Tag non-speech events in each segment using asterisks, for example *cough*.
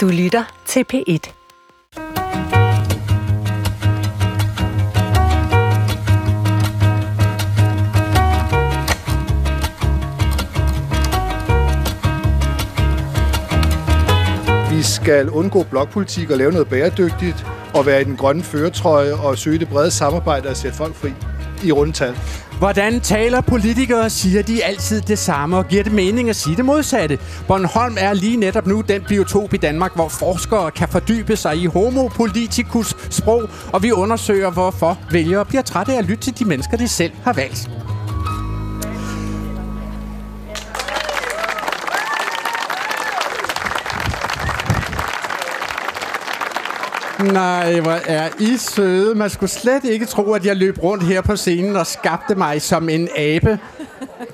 Du lytter til P1. Vi skal undgå blokpolitik og lave noget bæredygtigt, og være i den grønne føretrøje og søge det brede samarbejde og sætte folk fri i rundtal. Hvordan taler politikere, siger de altid det samme, og giver det mening at sige det modsatte. Bornholm er lige netop nu den biotop i Danmark, hvor forskere kan fordybe sig i homopolitikus sprog, og vi undersøger, hvorfor vælgere bliver trætte af at lytte til de mennesker, de selv har valgt. Nej, hvor er I søde. Man skulle slet ikke tro, at jeg løb rundt her på scenen og skabte mig som en abe.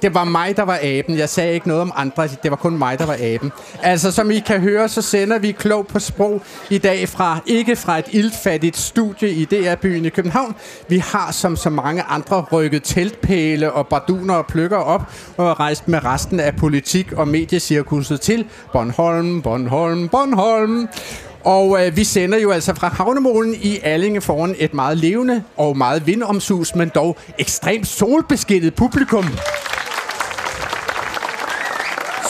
Det var mig, der var aben. Jeg sagde ikke noget om andre. Det var kun mig, der var aben. Altså, som I kan høre, så sender vi klog på sprog i dag fra, ikke fra et ildfattigt studie i DR-byen i København. Vi har som så mange andre rykket teltpæle og barduner og pløkker op og rejst med resten af politik og mediecirkuset til Bornholm, Bornholm, Bornholm. Og øh, vi sender jo altså fra Havnemålen i Allinge foran et meget levende og meget vindomsus, men dog ekstremt solbeskidtet publikum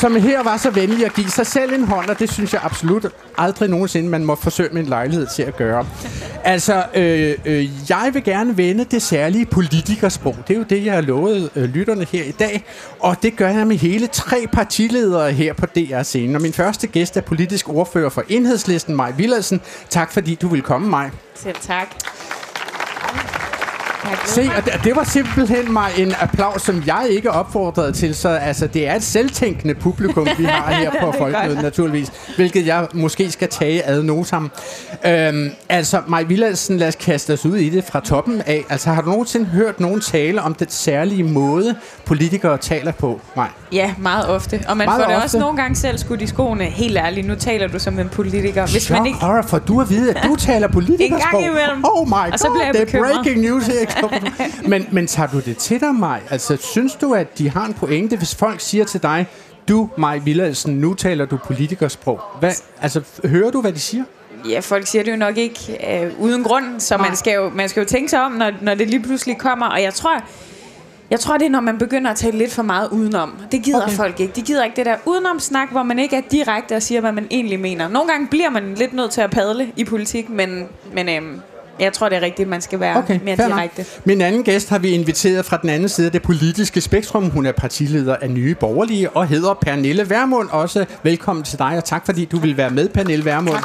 som her var så venlig at give sig selv en hånd, og det synes jeg absolut aldrig nogensinde, man må forsøge med en lejlighed til at gøre. Altså, øh, øh, jeg vil gerne vende det særlige politikersprog. Det er jo det, jeg har lovet øh, lytterne her i dag, og det gør jeg med hele tre partiledere her på DR-scenen. Og min første gæst er politisk ordfører for Enhedslisten, Maj Villadsen. Tak fordi du vil komme, Maj. Selv tak. Se, og det, det var simpelthen mig en applaus, som jeg ikke opfordrede til. Så altså, det er et selvtænkende publikum, vi har her på *laughs* Folkemødet, naturligvis. Hvilket jeg måske skal tage ad notam. Øhm, altså, Maj Villadsen, lad os kaste os ud i det fra toppen af. Altså, har du nogensinde hørt nogen tale om den særlige måde, politikere taler på, Maj? Ja, meget ofte. Og man Meget får det ofte. også nogle gange selv skudt i skoene. Helt ærligt, nu taler du som en politiker. Hvis man ikke... Horror, for du at vide, at du *laughs* taler politikersprog. imellem. Oh my Og så god, bliver det er breaking news her. *laughs* men, men tager du det til dig, Maj? Altså, synes du, at de har en pointe, hvis folk siger til dig, du, Maj Villadsen, nu taler du politikersprog. Hvad, altså, hører du, hvad de siger? Ja, folk siger det jo nok ikke øh, uden grund, så man skal, jo, man skal jo tænke sig om, når, når det lige pludselig kommer. Og jeg tror, jeg tror, det er, når man begynder at tale lidt for meget udenom. Det gider okay. folk ikke. De gider ikke det der udenomsnak, hvor man ikke er direkte og siger, hvad man egentlig mener. Nogle gange bliver man lidt nødt til at padle i politik, men, men øhm, jeg tror, det er rigtigt, at man skal være Okay, mere fair nok. direkte. Min anden gæst har vi inviteret fra den anden side af det politiske spektrum. Hun er partileder af Nye Borgerlige og hedder Pernille Vermund. Også velkommen til dig, og tak fordi du vil være med, Pernille Vermund.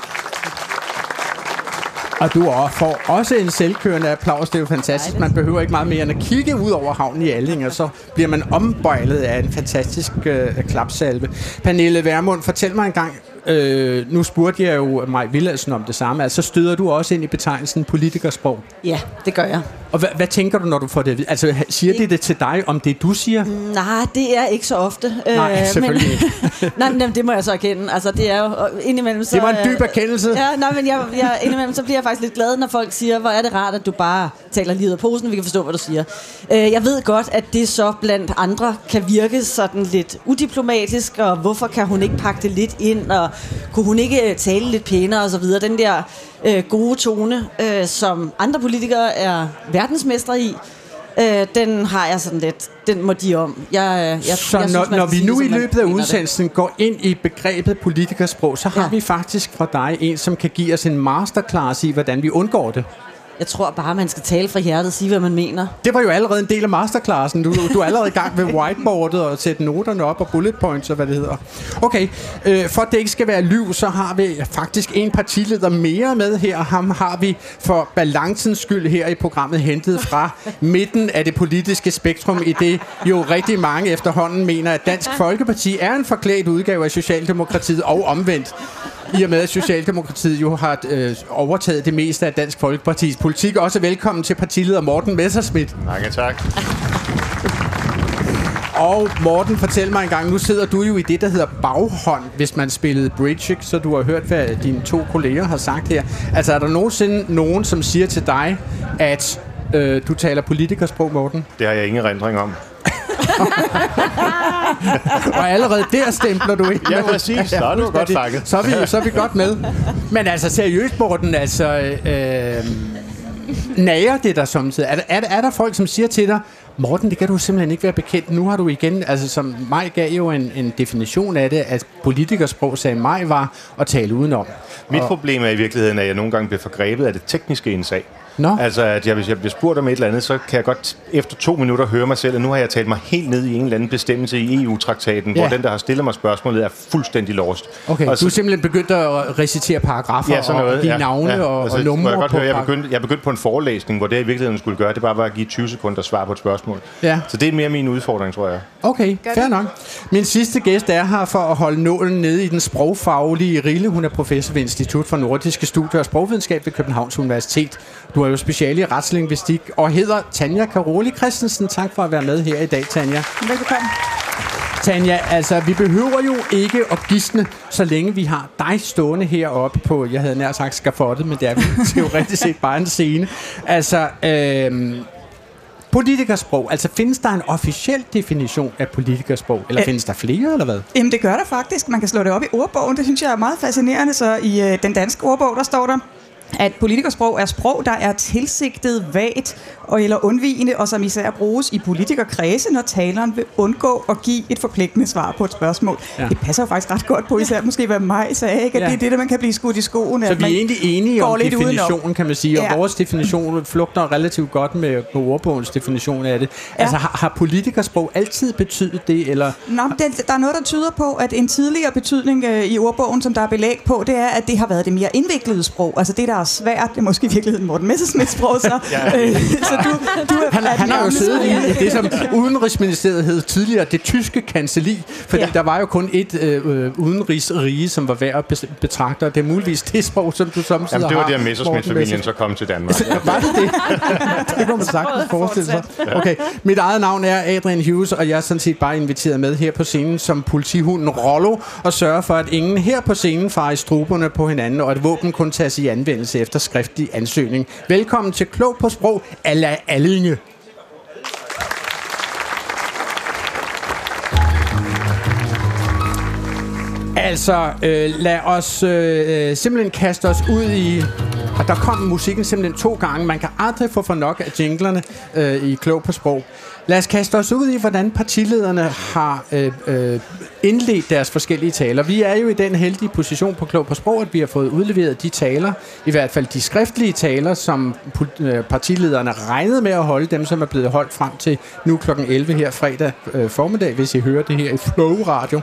Og du får også en selvkørende applaus. Det er jo fantastisk. Man behøver ikke meget mere end at kigge ud over havnen i Alling, og så bliver man ombøjlet af en fantastisk øh, klapsalve. Pernille Vermund, fortæl mig en gang. Øh, nu spurgte jeg jo Maj Villadsen om det samme. Altså støder du også ind i betegnelsen politikersprog? Ja, det gør jeg. Og hvad, hvad tænker du, når du får det? Altså, siger det det til dig, om det du siger? Nej, det er ikke så ofte. Nej, Øh, selvfølgelig men, *laughs* nej, men det må jeg så erkende. Altså, det er jo indimellem så... Det var en øh, dyb erkendelse. Ja, nej, men jeg, jeg, indimellem så bliver jeg faktisk lidt glad, når folk siger, hvor er det rart, at du bare taler lige ud af posen, vi kan forstå, hvad du siger. Øh, jeg ved godt, at det så blandt andre kan virke sådan lidt udiplomatisk, og hvorfor kan hun ikke pakke det lidt ind, og kunne hun ikke øh, tale lidt pænere og så videre. Den der øh, gode tone, øh, som andre politikere er verdensmestre i, øh, den har jeg sådan lidt, den må de om. Jeg, øh, jeg, Så jeg når, man når skal vi nu det, i løbet af mener det. udsendelsen går ind i begrebet politikersprog, så har Ja. vi faktisk fra dig en, som kan give os en masterclass i, hvordan vi undgår det. Jeg tror bare, man skal tale fra hjertet og sige, hvad man mener. Det var jo allerede en del af masterclassen. Du, du er allerede i gang med whiteboardet og sætte noterne op og bullet points og hvad det hedder. Okay, øh, for at det ikke skal være lyv, så har vi faktisk en partileder mere med her. Ham har vi for balancens skyld her i programmet hentet fra midten af det politiske spektrum, i det jo rigtig mange efterhånden mener, at Dansk Folkeparti er en forklædt udgave af Socialdemokratiet og omvendt. I og med, at Socialdemokratiet jo har øh, overtaget det meste af Dansk Folkepartis politik. Også velkommen til partileder Morten Messerschmidt. Mange tak. Og Morten, fortæl mig en gang, nu sidder du jo i det, der hedder baghånd, hvis man spillede bridge, ikke? så du har hørt, hvad dine to kolleger har sagt her. Altså er der nogensinde nogen, som siger til dig, at øh, du taler politikersprog, Morten? Det har jeg ingen erindring om. *laughs* og allerede der stempler du ikke. Ja, præcis. Så er du godt fanget. Så er, vi, så er vi godt med. Men altså, seriøst, Morten, altså... Øh, nager det der samtidig? Er, der- er, er der folk, som siger til dig, Morten, det kan du simpelthen ikke være bekendt. Nu har du igen, altså som Maj gav jo en, en definition af det, at politikersprog sagde Maj var at tale udenom. Mit problem er i virkeligheden, at jeg nogle gange bliver forgrebet af det tekniske i en sag. Nå. Altså, at jeg, hvis jeg bliver spurgt om et eller andet, så kan jeg godt efter to minutter høre mig selv, at nu har jeg talt mig helt ned i en eller anden bestemmelse i EU-traktaten, Ja. hvor den, der har stillet mig spørgsmålet, er fuldstændig lost. Okay, og du er simpelthen begyndt at recitere paragrafer Ja, sådan noget. og give ja, navne ja. og, altså, og numre jeg godt på høre, jeg begyndte, jeg begyndte på en forelæsning, hvor det jeg i virkeligheden skulle gøre, det bare var at give 20 sekunder svar på et spørgsmål. Ja. Så det er mere min udfordring, tror jeg. Okay, fair nok. Min sidste gæst er her for at holde nålen nede i den sprogfaglige rille. Hun er professor ved Institut for Nordiske Studier og Sprogvidenskab ved Københavns Universitet. Du er jo speciale i retslingvistik og hedder Tanja Karoli Christensen. Tak for at være med her i dag, Tanja. Velkommen. Tanja, altså vi behøver jo ikke at gisne, så længe vi har dig stående heroppe på, jeg havde nær sagt skafottet, men det er *laughs* teoretisk set bare en scene. Altså, øhm, politikersprog, altså findes der en officiel definition af politikersprog, eller Øh. findes der flere, eller hvad? Jamen, det gør der faktisk. Man kan slå det op i ordbogen. Det synes jeg er meget fascinerende. Så i øh, den danske ordbog, der står der, at politikersprog er sprog, der er tilsigtet, vagt og eller undvigende, og som især bruges i politikerkredse, når taleren vil undgå at give et forpligtende svar på et spørgsmål. Ja. Ja. Det passer jo faktisk ret godt på, især måske hvad mig sagde, ikke? at Ja. ja. det er det, der man kan blive skudt i skoen. Så vi er egentlig enige om lidt udenom. definitionen, kan man sige, og Ja. vores definition flugter relativt godt med ordbogens definition af det. Altså har, har politikersprog altid betydet det, eller Nå, det, der er noget, der tyder på, at en tidligere betydning øh, i ordbogen, som der er belæg på, det er, at det har været det mere indviklede sprog. Altså det, der er svært, det er måske i virkeligheden Morten Messersmiths sprog, så, *laughs* øh, så du, du er Han, er han har jo siddet i det, som Udenrigsministeriet hed tidligere, det tyske kancelli, fordi ja. Ja. der var jo kun et øh, øh, udenrigsrige, som var værd at betragte, og det er muligvis det sprog, som du samtidig Jamen, det var har. der Messerschmidt-familien Morten så kom til Danmark. *laughs* Var det det? *laughs* det kunne man sagtens forestille sig. Okay, mit eget navn er Adrian Hughes, og jeg er sådan set bare inviteret med her på scenen som politihunden Rollo, og sørger for, at ingen her på scenen farer i struberne på hinanden, og at våben kun tages i anvendelse efter skriftlig ansøgning. Velkommen til Klog på Sprog, Alla Allinge. Altså, øh, lad os øh, øh, simpelthen kaste os ud i... Og der kom musikken simpelthen to gange. Man kan aldrig få for nok af jinglerne øh, i Klog på Sprog. Lad os kaste os ud i, hvordan partilederne har øh, øh, indledt deres forskellige taler. Vi er jo i den heldige position på Klog på Sprog, at vi har fået udleveret de taler, i hvert fald de skriftlige taler, som øh, partilederne regnede med at holde, dem som er blevet holdt frem til nu kl. 11 her fredag øh, formiddag, hvis I hører det her i Flow Radio.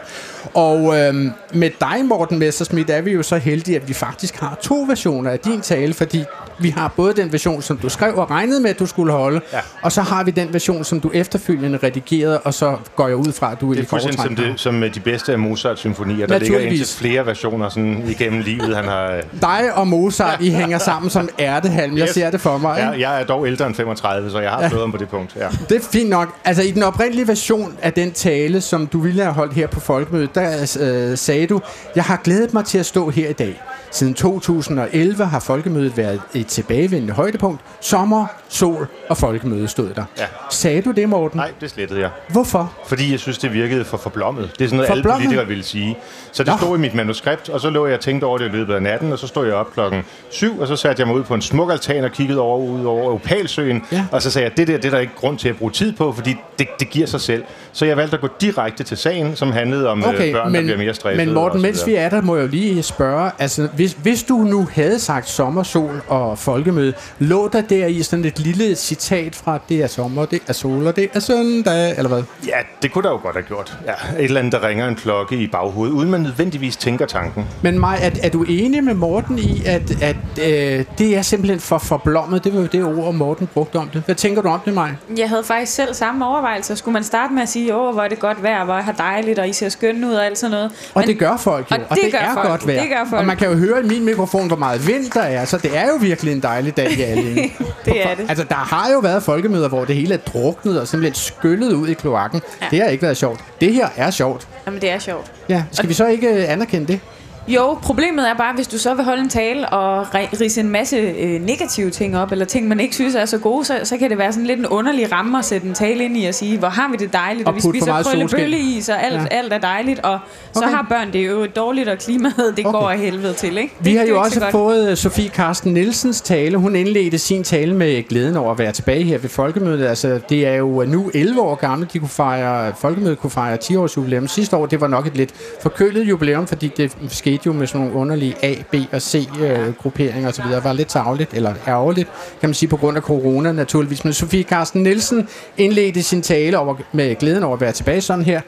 Og øh, med dig, Morten Messerschmidt, er vi jo så heldige, at vi faktisk har to versioner af din tale, fordi vi har både den version, som du skrev og regnede med, at du skulle holde. Ja. og så har vi den version, som du efterfølgende redigerede, og så går jeg ud fra, at du Det er fuldstændig som, det, som med de bedste af Mozarts symfonier. Der ligger indtil flere versioner sådan, igennem livet. Han har, øh, Dig og Mozart, I hænger sammen som ærtehalm. Jeg Yes. ser det for mig. ja, Ikke? jeg er dog ældre end 35, så jeg har slået ham på det punkt. Ja. Det er fint nok. Altså i den oprindelige version af den tale, som du ville have holdt her på Folkemødet, der øh, sagde du, jeg har glædet mig til at stå her i dag. Siden 2011 har Folkemødet været et tilbagevendende højdepunkt. Sommer, sol og Folkemøde stod der. Ja. Sagde du det, Morten? Nej, det slettede jeg. Hvorfor? Fordi jeg synes, det virkede for forblommet. Det er sådan noget, alle Forblommet? politikere ville sige. Så det Nå. stod i mit manuskript, og så lå jeg og tænkte over det i løbet af natten, og så stod jeg op klokken syv, og så satte jeg mig ud på en smuk altan og kiggede over ud over Opalsøen, Ja. og så sagde jeg, det der det er der ikke grund til at bruge tid på, fordi det, det giver sig selv. Så jeg valgte at gå direkte til sagen, som handlede om okay, børn, der bliver mere stressede. men Morten, mens vi er der, må jeg jo lige spørge, altså hvis, hvis du nu havde sagt sommer, sol og folkemøde, lå der der i sådan et lille citat fra, det er sommer, det er sol, og det er søndag, eller hvad? Ja, det kunne der jo godt have gjort. Ja, et eller andet, der ringer en klokke i baghovedet, uden man nødvendigvis tænker tanken. Men Maj, er, er du enig med Morten i, at, at øh, det er simpelthen for forblommet? Det var jo det ord, Morten brugte om det. Hvad tænker du om det, Maj? Jeg havde faktisk selv samme overvejelse. Skulle man starte med at sige, åh, hvor er det godt vejr, hvor er her dejligt, og I ser skønne ud og alt sådan noget. Og det gør folk jo, og og det det, gør er folk. godt vejr. Det gør folk. Og man kan jo høre i min mikrofon, hvor meget vind der er, så det er jo virkelig en dejlig dag i Allinge. *laughs* det er det. Altså, der har jo været folkemøder, hvor det hele er druknet og simpelthen skyllet ud i kloakken. Ja. Det har ikke været sjovt. Det her er sjovt. Jamen, det er sjovt. Ja, skal vi så ikke øh, anerkende det? Jo, problemet er bare, hvis du så vil holde en tale og rise en masse øh, negative ting op, eller ting, man ikke synes er så gode, så, så kan det være sådan lidt en underlig ramme at sætte en tale ind i og sige, hvor har vi det dejligt, og, og vi spiser i, så alt, ja. alt er dejligt, og så okay. har børn det jo dårligt, og klimaet det okay. går af helvede til. Ikke? Vi det, har jo også fået øh, Sofie Karsten Nielsens tale. Hun indledte sin tale med glæden over at være tilbage her ved Folkemødet. Altså, det er jo nu 11 år gammelt, de kunne fejre, Folkemødet kunne fejre 10 års jubilæum. Sidste år, det var nok et lidt forkølet jubilæum, fordi det skete video med sådan nogle underlige A, B og C øh, grupperinger osv. Det var lidt tavligt, eller ærgerligt, kan man sige, på grund af corona naturligvis. Men Sofie Carsten Nielsen indledte sin tale over, med glæden over at være tilbage sådan her.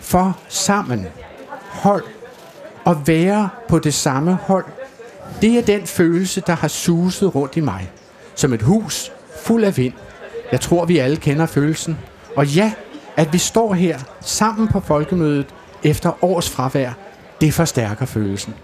For sammen, hold og være på det samme hold, det er den følelse, der har suset rundt i mig. Som et hus fuld af vind. Jeg tror, vi alle kender følelsen. Og ja, at vi står her sammen på folkemødet efter års fravær, det forstærker følelsen.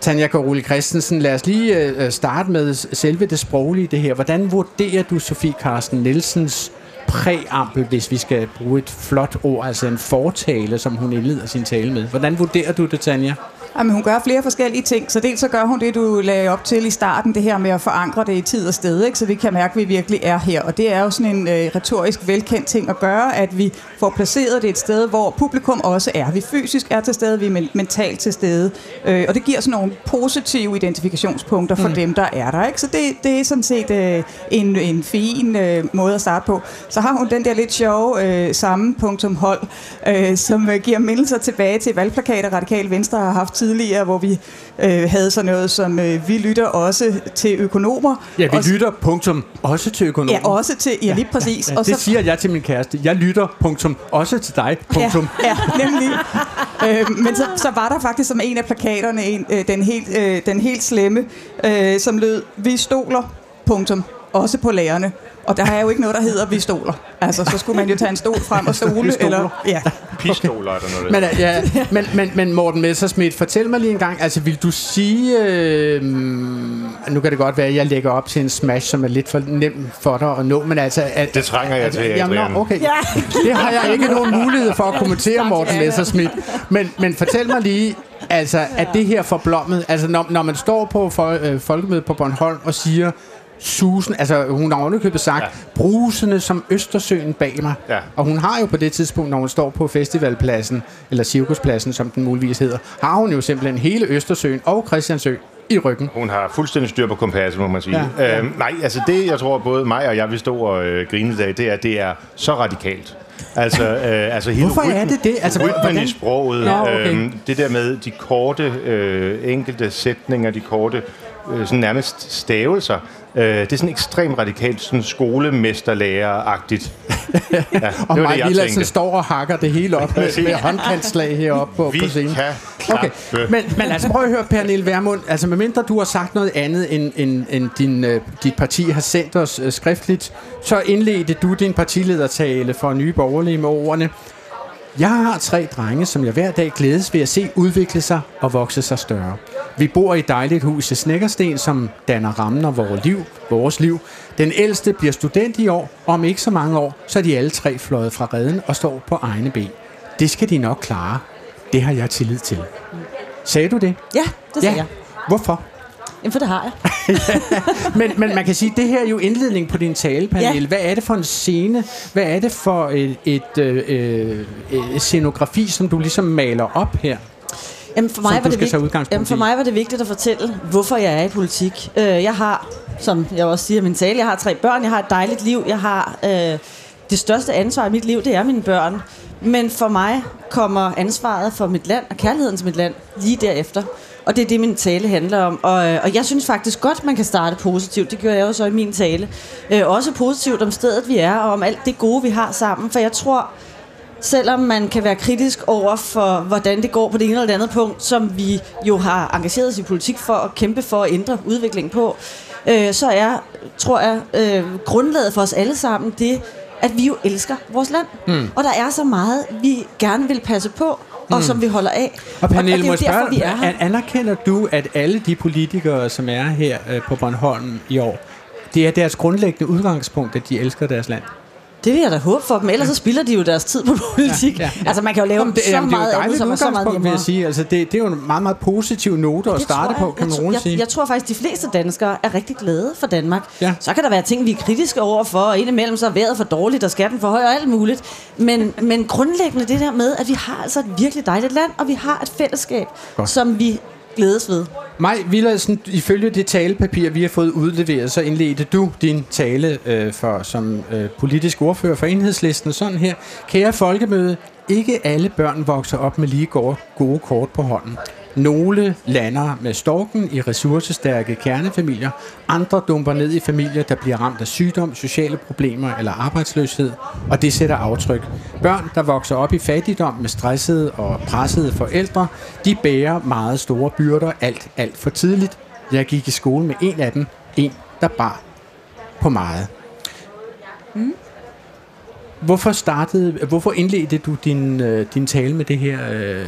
Tanja Karoli Christensen, lad os lige øh, øh starte med selve det sproglige det her. Hvordan vurderer du Sofie Carsten Nielsens præambel, hvis vi skal bruge et flot ord, altså en fortale, som hun indleder sin tale med? Hvordan vurderer du det, Tanja? Jamen, hun gør flere forskellige ting. Så dels så gør hun det, du lagde op til i starten, det her med at forankre det i tid og sted, ikke? så vi kan mærke, at vi virkelig er her. Og det er jo sådan en øh, retorisk velkendt ting at gøre, at vi får placeret det et sted, hvor publikum også er. Vi fysisk er til stede, vi er mentalt til stede. Øh, og det giver sådan nogle positive identifikationspunkter for mm. dem, der er der. Ikke? Så det, det er sådan set øh, en, en fin øh, måde at starte på. Så har hun den der lidt sjove øh, samme punktum hold, øh, som øh, giver mindelser tilbage til valgplakater, Radikal Venstre har haft tidligere, hvor vi øh, havde sådan noget som, øh, vi lytter også til økonomer. Ja, vi og, lytter punktum også til økonomer. Ja, også til, ja lige præcis. Ja, ja, det og så, siger jeg til min kæreste. Jeg lytter punktum også til dig punktum. Ja, ja nemlig. øh, men så, så var der faktisk som en af plakaterne en, øh, den, helt, øh, den helt slemme, øh, som lød, vi stoler punktum også på lærerne. Og der er jo ikke noget, der hedder vi stoler. Altså, så skulle man jo tage en stol frem og *laughs* stole. eller, ja. Pistoler okay. er der noget. Men, ja, men, men, men Morten Messersmith, fortæl mig lige en gang, altså vil du sige, øh, nu kan det godt være, at jeg lægger op til en smash, som er lidt for nem for dig at nå, men altså... At, det trænger jeg at, til, Adrian. Jamen, okay. Ja. Det har jeg ikke nogen mulighed for at kommentere, Morten Messersmith. Men, men fortæl mig lige, altså, at det her forblommet, altså når, når man står på for, øh, folkemødet på Bornholm og siger, susen, altså hun har underkøbet sagt, ja. brusende som Østersøen bag mig. Ja. Og hun har jo på det tidspunkt, når hun står på festivalpladsen, eller cirkuspladsen, som den muligvis hedder, har hun jo simpelthen hele Østersøen og Christiansø i ryggen. Hun har fuldstændig styr på kompasset, må man sige. Ja, ja. Øhm, nej, altså det, jeg tror, både mig og jeg vil stå og øh, grine i dag, det er, at det er så radikalt. Altså, *laughs* øh, altså hele Hvorfor rytmen, er det det? Altså, rytmen hvordan? i sproget, ja, okay. øh, det der med de korte, øh, enkelte sætninger, de korte, øh, sådan nærmest stavelser, Øh, det er sådan ekstremt radikalt, sådan skolemesterlærer-agtigt. *laughs* Ja, og Mike Villadsen står og hakker det hele op med, med håndkantslag heroppe på, Vi på scenen. kan okay. men, men altså prøv at høre, Pernille Vermund. Altså medmindre du har sagt noget andet, end, end, end din, uh, dit parti har sendt os uh, skriftligt, så indledte du din partiledertale for Nye Borgerlige med ordene. Jeg har tre drenge, som jeg hver dag glædes ved at se udvikle sig og vokse sig større. Vi bor i et dejligt hus i Snækkersten, som danner rammen om vores liv, vores liv. Den ældste bliver student i år, og om ikke så mange år, så er de alle tre fløjet fra redden og står på egne ben. Det skal de nok klare. Det har jeg tillid til. Sagde du det? Ja, det sagde ja. jeg. Hvorfor? Jamen, for det har jeg. ja, *laughs* men, men man kan sige, at det her er jo indledning på din talepanel. Ja. Hvad er det for en scene? Hvad er det for et, et, øh, et, et scenografi, som du ligesom maler op her? Jamen for, mig var det vigtigt, jamen for mig var det vigtigt at fortælle, hvorfor jeg er i politik. Øh, jeg har, som jeg også siger i min tale, jeg har tre børn, jeg har et dejligt liv, jeg har øh, det største ansvar i mit liv, det er mine børn. Men for mig kommer ansvaret for mit land og kærligheden til mit land lige derefter. Og det er det, min tale handler om. Og, øh, og jeg synes faktisk godt, man kan starte positivt. Det gør jeg jo så i min tale. Øh, også positivt om stedet, vi er, og om alt det gode, vi har sammen. For jeg tror, selvom man kan være kritisk over for, hvordan det går på det ene eller det andet punkt, som vi jo har engageret os i politik for at kæmpe for at ændre udviklingen på, øh, så er, tror jeg, øh, grundlaget for os alle sammen det, at vi jo elsker vores land. Mm. Og der er så meget, vi gerne vil passe på, og mm. som vi holder af. Og Pernille, og, det er derfor, vi er her. anerkender du, at alle de politikere, som er her øh, på Bornholm i år, det er deres grundlæggende udgangspunkt, at de elsker deres land? Det vil jeg da håbe for dem, ellers så spilder de jo deres tid på politik. Ja, ja, ja. Altså man kan jo lave Jamen, det, så jamen, det er meget jo andet, som er så meget vil jeg sige. Altså, det, det er jo en meget, meget positiv note at starte tror på, kan man jeg, roligt jeg, sige. jeg, jeg tror faktisk, de fleste danskere er rigtig glade for Danmark. Ja. Så kan der være ting, vi er kritiske over for, og indimellem så er vejret for dårligt, og skatten for høj og alt muligt. Men, men grundlæggende det der med, at vi har altså et virkelig dejligt land, og vi har et fællesskab, Godt. som vi glædes ved. Maj Villadsen, ifølge det talepapir, vi har fået udleveret, så indledte du din tale øh, for, som øh, politisk ordfører for enhedslisten sådan her. Kære folkemøde, ikke alle børn vokser op med lige gode, gode kort på hånden. Nogle lander med storken i ressourcestærke kernefamilier. Andre dumper ned i familier, der bliver ramt af sygdom, sociale problemer eller arbejdsløshed. Og det sætter aftryk. Børn, der vokser op i fattigdom med stressede og pressede forældre, de bærer meget store byrder alt, alt for tidligt. Jeg gik i skole med en af dem. En, der bar på meget. Mm. Hvorfor startede, hvorfor indledte du din, øh, din tale med det her, øh,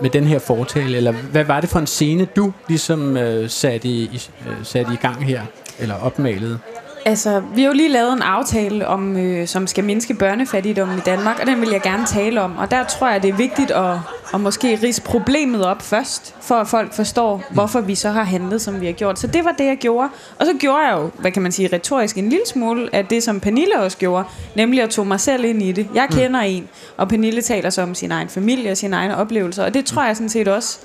med den her fortale, eller hvad var det for en scene du ligesom øh, satte, i, satte i gang her, eller opmalede? Altså, vi har jo lige lavet en aftale, om, øh, som skal mindske børnefattigdommen i Danmark, og den vil jeg gerne tale om. Og der tror jeg, det er vigtigt at, at måske rise problemet op først, for at folk forstår, hvorfor vi så har handlet, som vi har gjort. Så det var det, jeg gjorde. Og så gjorde jeg jo, hvad kan man sige, retorisk en lille smule af det, som Pernille også gjorde, nemlig at tog mig selv ind i det. Jeg kender en, og Pernille taler så om sin egen familie og sine egne oplevelser, og det tror jeg sådan set også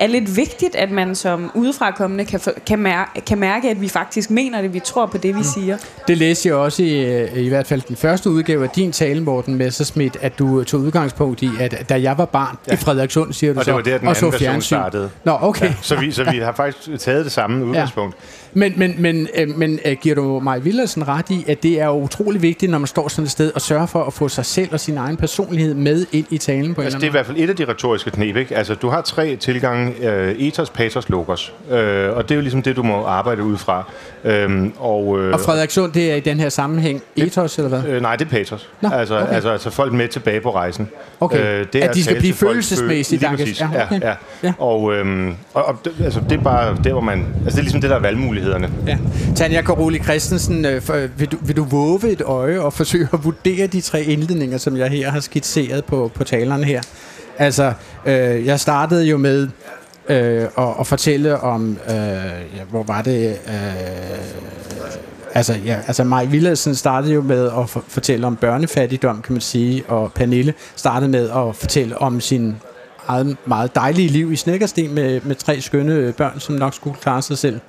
er lidt vigtigt, at man som udefrakommende kan, for, kan, mærke, kan mærke, at vi faktisk mener det, vi tror på det, vi siger. Det læste jeg også i, øh, i hvert fald den første udgave af din tale, Morten Messerschmidt, at du tog udgangspunkt i, at da jeg var barn ja. i Frederikssund, siger du Og så, det var der, den og så fjernsyn. startede. Nå, okay. Ja, så, vi, så vi har faktisk taget det samme udgangspunkt. Men, men, men, øh, men øh, giver du mig Villersen ret i, at det er utrolig vigtigt, når man står sådan et sted og sørger for at få sig selv og sin egen personlighed med ind i talen på Altså, det er i hvert fald et af de retoriske knep. Ikke? Altså, du har tre tilgange. Øh, ethos, pathos, logos. Øh, og det er jo ligesom det, du må arbejde ud fra. Øhm, og, øh, Og Frederikssund, det er i den her sammenhæng ethos, eller hvad? Øh, nej, det er pathos. Nå, altså, okay. altså, altså folk med tilbage på rejsen. Okay. det At de skal blive følelsesmæssigt føl-. Ja, okay. Ja, ja. Og, øhm, og, og altså, det er bare der, hvor man... Altså, det er ligesom det, der er mulighederne. Ja. Tanja Karoli Christensen, øh, øh, vil, du, vil du våge et øje og forsøge at vurdere de tre indledninger, som jeg her har skitseret på, på talerne her? Altså, øh, jeg startede jo med øh, at, at fortælle om, øh, ja, hvor var det... Øh, altså, ja, altså Maj Villadsen startede jo med at for, fortælle om børnefattigdom, kan man sige, og Pernille startede med at fortælle om sin eget meget dejlige liv i Snækkersten med, med tre skønne børn, som nok skulle klare sig selv.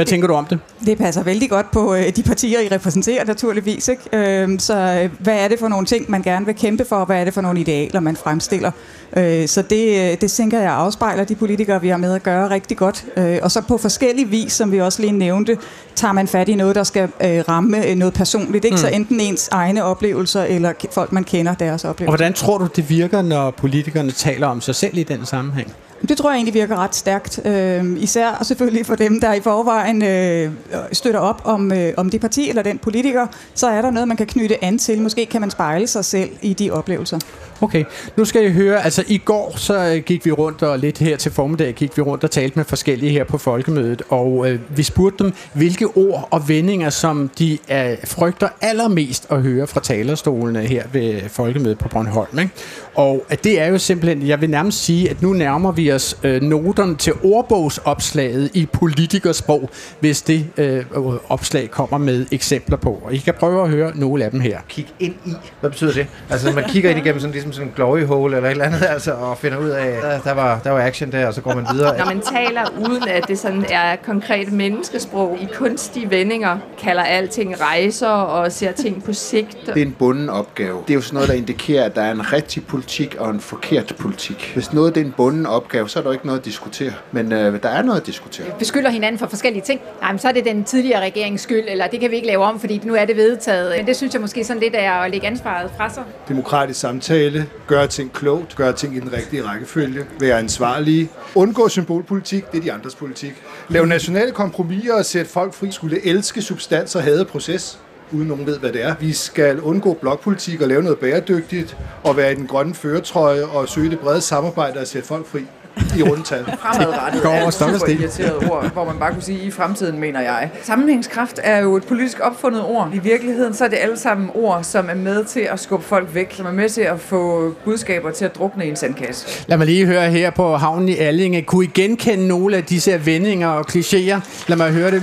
Hvad tænker du om det? Det passer vældig godt på øh, de partier, I repræsenterer naturligvis. Ikke? Øhm, øh, så hvad er det for nogle ting, man gerne vil kæmpe for, og hvad er det for nogle idealer, man fremstiller? Øh, så det, øh, det tænker jeg afspejler de politikere, vi har med at gøre rigtig godt. Øh, og så på forskellige vis, som vi også lige nævnte, tager man fat i noget, der skal øh, ramme øh, noget personligt. Ikke? Mm. Så enten ens egne oplevelser, eller folk, man kender deres Og oplevelser. hvordan tror du, det virker, når politikerne taler om sig selv i den sammenhæng? Det tror jeg egentlig virker ret stærkt. Øh, især selvfølgelig for dem, der i forvejen øh, støtter op om, øh, om det parti eller den politiker, så er der noget, man kan knytte an til. Måske kan man spejle sig selv i de oplevelser. Okay, nu skal I høre, altså i går så øh, gik vi rundt, og lidt her til formiddag gik vi rundt og talte med forskellige her på folkemødet, og øh, vi spurgte dem, hvilke ord og vendinger, som de øh, frygter allermest at høre fra talerstolene her ved folkemødet på Bornholm. Ikke? Og at det er jo simpelthen, jeg vil nærmest sige, at nu nærmer vi os øh, noterne til ordbogsopslaget i politikersprog, hvis det øh, opslag kommer med eksempler på. Og I kan prøve at høre nogle af dem her. kigge ind i. Hvad betyder det? Altså, man kigger ind igennem sådan, ligesom sådan en glory hole eller et eller andet, altså, og finder ud af, der, der, var, der var action der, og så går man videre. Når man taler uden at det sådan er konkret menneskesprog i kunstige vendinger, kalder alting rejser og ser ting på sigt. Det er en bunden opgave. Det er jo sådan noget, der indikerer, at der er en rigtig politik og en forkert politik. Hvis noget det er en bunden opgave, så er der ikke noget at diskutere. Men øh, der er noget at diskutere. beskylder hinanden for forskellige ting. Nej, men så er det den tidligere regerings skyld, eller det kan vi ikke lave om, fordi nu er det vedtaget. Men det synes jeg måske sådan lidt er at lægge ansvaret fra sig. Demokratisk samtale, gøre ting klogt, gøre ting i den rigtige rækkefølge, være ansvarlige, undgå symbolpolitik, det er de andres politik. Lave nationale kompromiser og sætte folk fri, skulle elske substans og hade proces uden nogen ved, hvad det er. Vi skal undgå blokpolitik og lave noget bæredygtigt, og være i den grønne føretrøje og søge det brede samarbejde og sætte folk fri. i rundetal. *laughs* fremadrettet Går over er et stok og super sten. irriteret ord, hvor man bare kunne sige, i fremtiden mener jeg. Sammenhængskraft er jo et politisk opfundet ord. I virkeligheden så er det alle sammen ord, som er med til at skubbe folk væk, som er med til at få budskaber til at drukne i en sandkasse. Lad mig lige høre her på havnen i Allinge. Kunne I genkende nogle af disse her vendinger og klichéer? Lad mig høre det.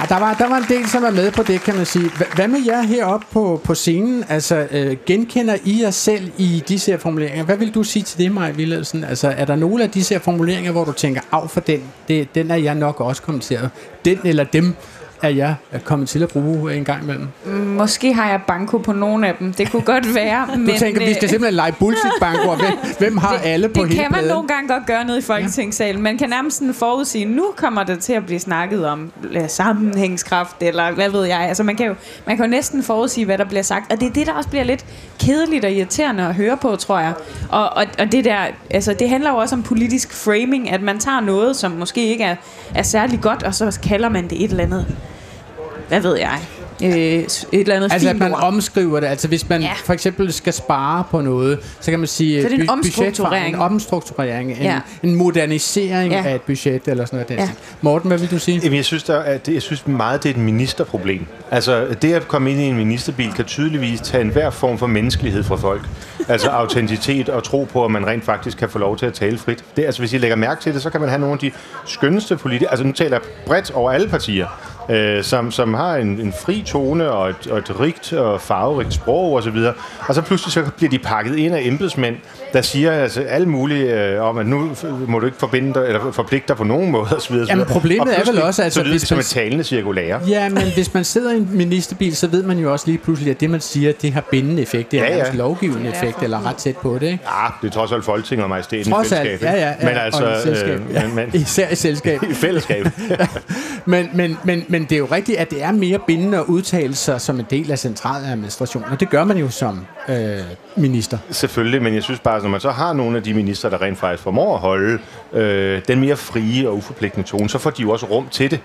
Ja, der, var, der var en del, som er med på det, kan man sige. Hva- Hvad med jer heroppe på, på scenen? Altså, øh, genkender I jer selv i disse her formuleringer? Hvad vil du sige til det, Maja Villadsen? Altså, er der nogle af disse her formuleringer, hvor du tænker, af for den, det, den er jeg nok også kommet til at... Den eller dem er jeg kommet til at bruge en gang imellem. Måske har jeg banko på nogle af dem. Det kunne godt *laughs* være. Du men, tænker, vi skal øh, simpelthen lege bullshit banko hvem, *laughs* hvem har alle på det kan man nogle gange godt gøre nede i Folketingssalen. Man kan nærmest sådan forudsige, nu kommer der til at blive snakket om øh, sammenhængskraft, eller hvad ved jeg. Altså man kan, jo, man kan jo næsten forudsige, hvad der bliver sagt. Og det er det, der også bliver lidt kedeligt og irriterende at høre på, tror jeg. Og, og, og det der, altså det handler jo også om politisk framing, at man tager noget, som måske ikke er, er særlig godt, og så kalder man det et eller andet, hvad ved jeg, øh, et eller andet Altså at man ord. omskriver det. Altså hvis man Ja. for eksempel skal spare på noget, så kan man sige Så det er en bu- omstrukturering. En omstrukturering. En, Ja. en modernisering Ja. af et budget eller sådan noget. Ja. Ja. Morten, hvad vil du sige? Jamen, jeg synes, der, at det, jeg synes meget, det er et ministerproblem. Altså, det at komme ind i en ministerbil kan tydeligvis tage enhver form for menneskelighed fra folk. Altså *laughs* autenticitet og tro på, at man rent faktisk kan få lov til at tale frit. Det, altså, hvis I lægger mærke til det, så kan man have nogle af de skønneste politikere, altså nu taler jeg bredt over alle partier, øh, som, som har en, en fri tone og et, og et rigt og farverigt sprog osv. Og, og så pludselig så bliver de pakket ind af embedsmænd, der siger altså alle mulige øh, om, at nu må du ikke forbinde dig, eller forpligte dig på nogen måde osv. Jamen, problemet og er vel også, altså, så lyder det hvis som man- et talende cirkulære. Ja, men hvis man sidder i en ministerbil, så ved man jo også lige pludselig, at det, man siger, det har bindende effekt. Det har Ja, ja, ja. ja. lovgivende effekt, eller ret tæt på det, ikke? Ja, det er trods alt Folketinget og majestæten Trods i alt, fællesskab. ja, ikke? ja, ja. Men altså, og i selskab. øh, ja, men, men, *laughs* især i selskab. *laughs* i fællesskab. *laughs* Men, men, men, men det er jo rigtigt, at det er mere bindende at udtale sig som en del af centraladministrationen, og det gør man jo som øh, minister. Selvfølgelig, men jeg synes bare, at når man så har nogle af de minister, der rent faktisk formår at holde øh, den mere frie og uforpligtende tone, så får de jo også rum til det.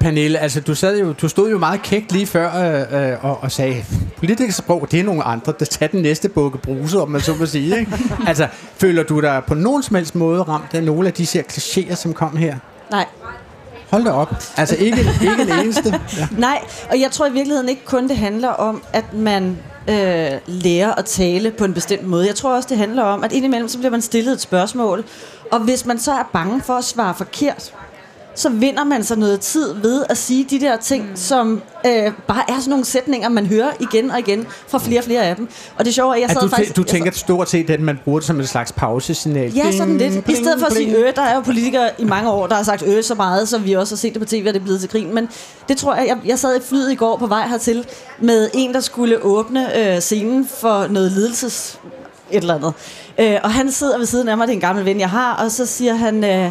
Pernille, altså du, sad jo, du stod jo meget kægt lige før øh, øh, og, og sagde, politikersprog, det er nogle andre, der tager den næste bukke bruse, om man så må sige. Ikke? *laughs* altså, føler du dig på nogen som helst måde ramt af nogle af de her klichéer, som kom her? Nej. Hold da op. Altså ikke, ikke en *laughs* eneste. Ja. Nej, og jeg tror i virkeligheden ikke kun, det handler om, at man øh, lærer at tale på en bestemt måde. Jeg tror også, det handler om, at indimellem så bliver man stillet et spørgsmål, og hvis man så er bange for at svare forkert, så vinder man sig noget tid ved at sige de der ting, mm. som øh, bare er sådan nogle sætninger, man hører igen og igen fra flere og flere af dem. Og det sjove er, at jeg At sad du, faktisk... du sad- tænker stort set, at man bruger det som en slags pausesignal. Ja, sådan lidt. I stedet for at sige øh, der er jo politikere i mange år, der har sagt øh så meget, så vi også har set det på tv, og det er blevet til grin. Men det tror jeg, jeg, jeg sad i flyet i går på vej hertil med en, der skulle åbne øh, scenen for noget ledelses et eller andet. Øh, og han sidder ved siden af mig, det er en gammel ven, jeg har, og så siger han, øh,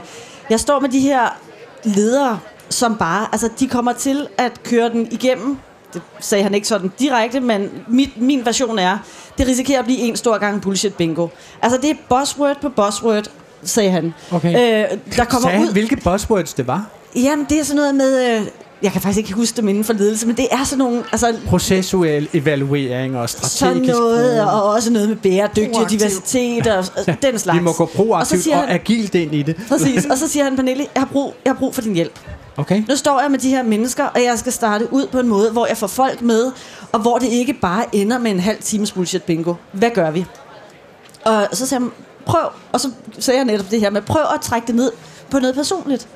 jeg står med de her ledere, som bare, altså de kommer til at køre den igennem. Det sagde han ikke sådan direkte, men mit, min version er, det risikerer at blive en stor gang bullshit bingo. Altså det er buzzword på buzzword, sagde han. Okay. Øh, der kommer Sagde han, ud... hvilke buzzwords det var? Jamen, det er sådan noget med... Øh, jeg kan faktisk ikke huske dem inden for ledelse, men det er sådan nogle... Altså, Processuel evaluering og strategisk sådan noget, brug. og også noget med bæredygtig Proaktiv. diversitet og, og *laughs* den slags. Vi må gå Og så proaktivt og, han- og agilt ind i det. Præcis. *laughs* Og så siger han, Pernille, jeg har brug, jeg har brug for din hjælp. Okay. Nu står jeg med de her mennesker, og jeg skal starte ud på en måde, hvor jeg får folk med, og hvor det ikke bare ender med en halv times bullshit bingo. Hvad gør vi? Og så sagde han, prøv, og så sagde jeg netop det her med, prøv at trække det ned på noget personligt.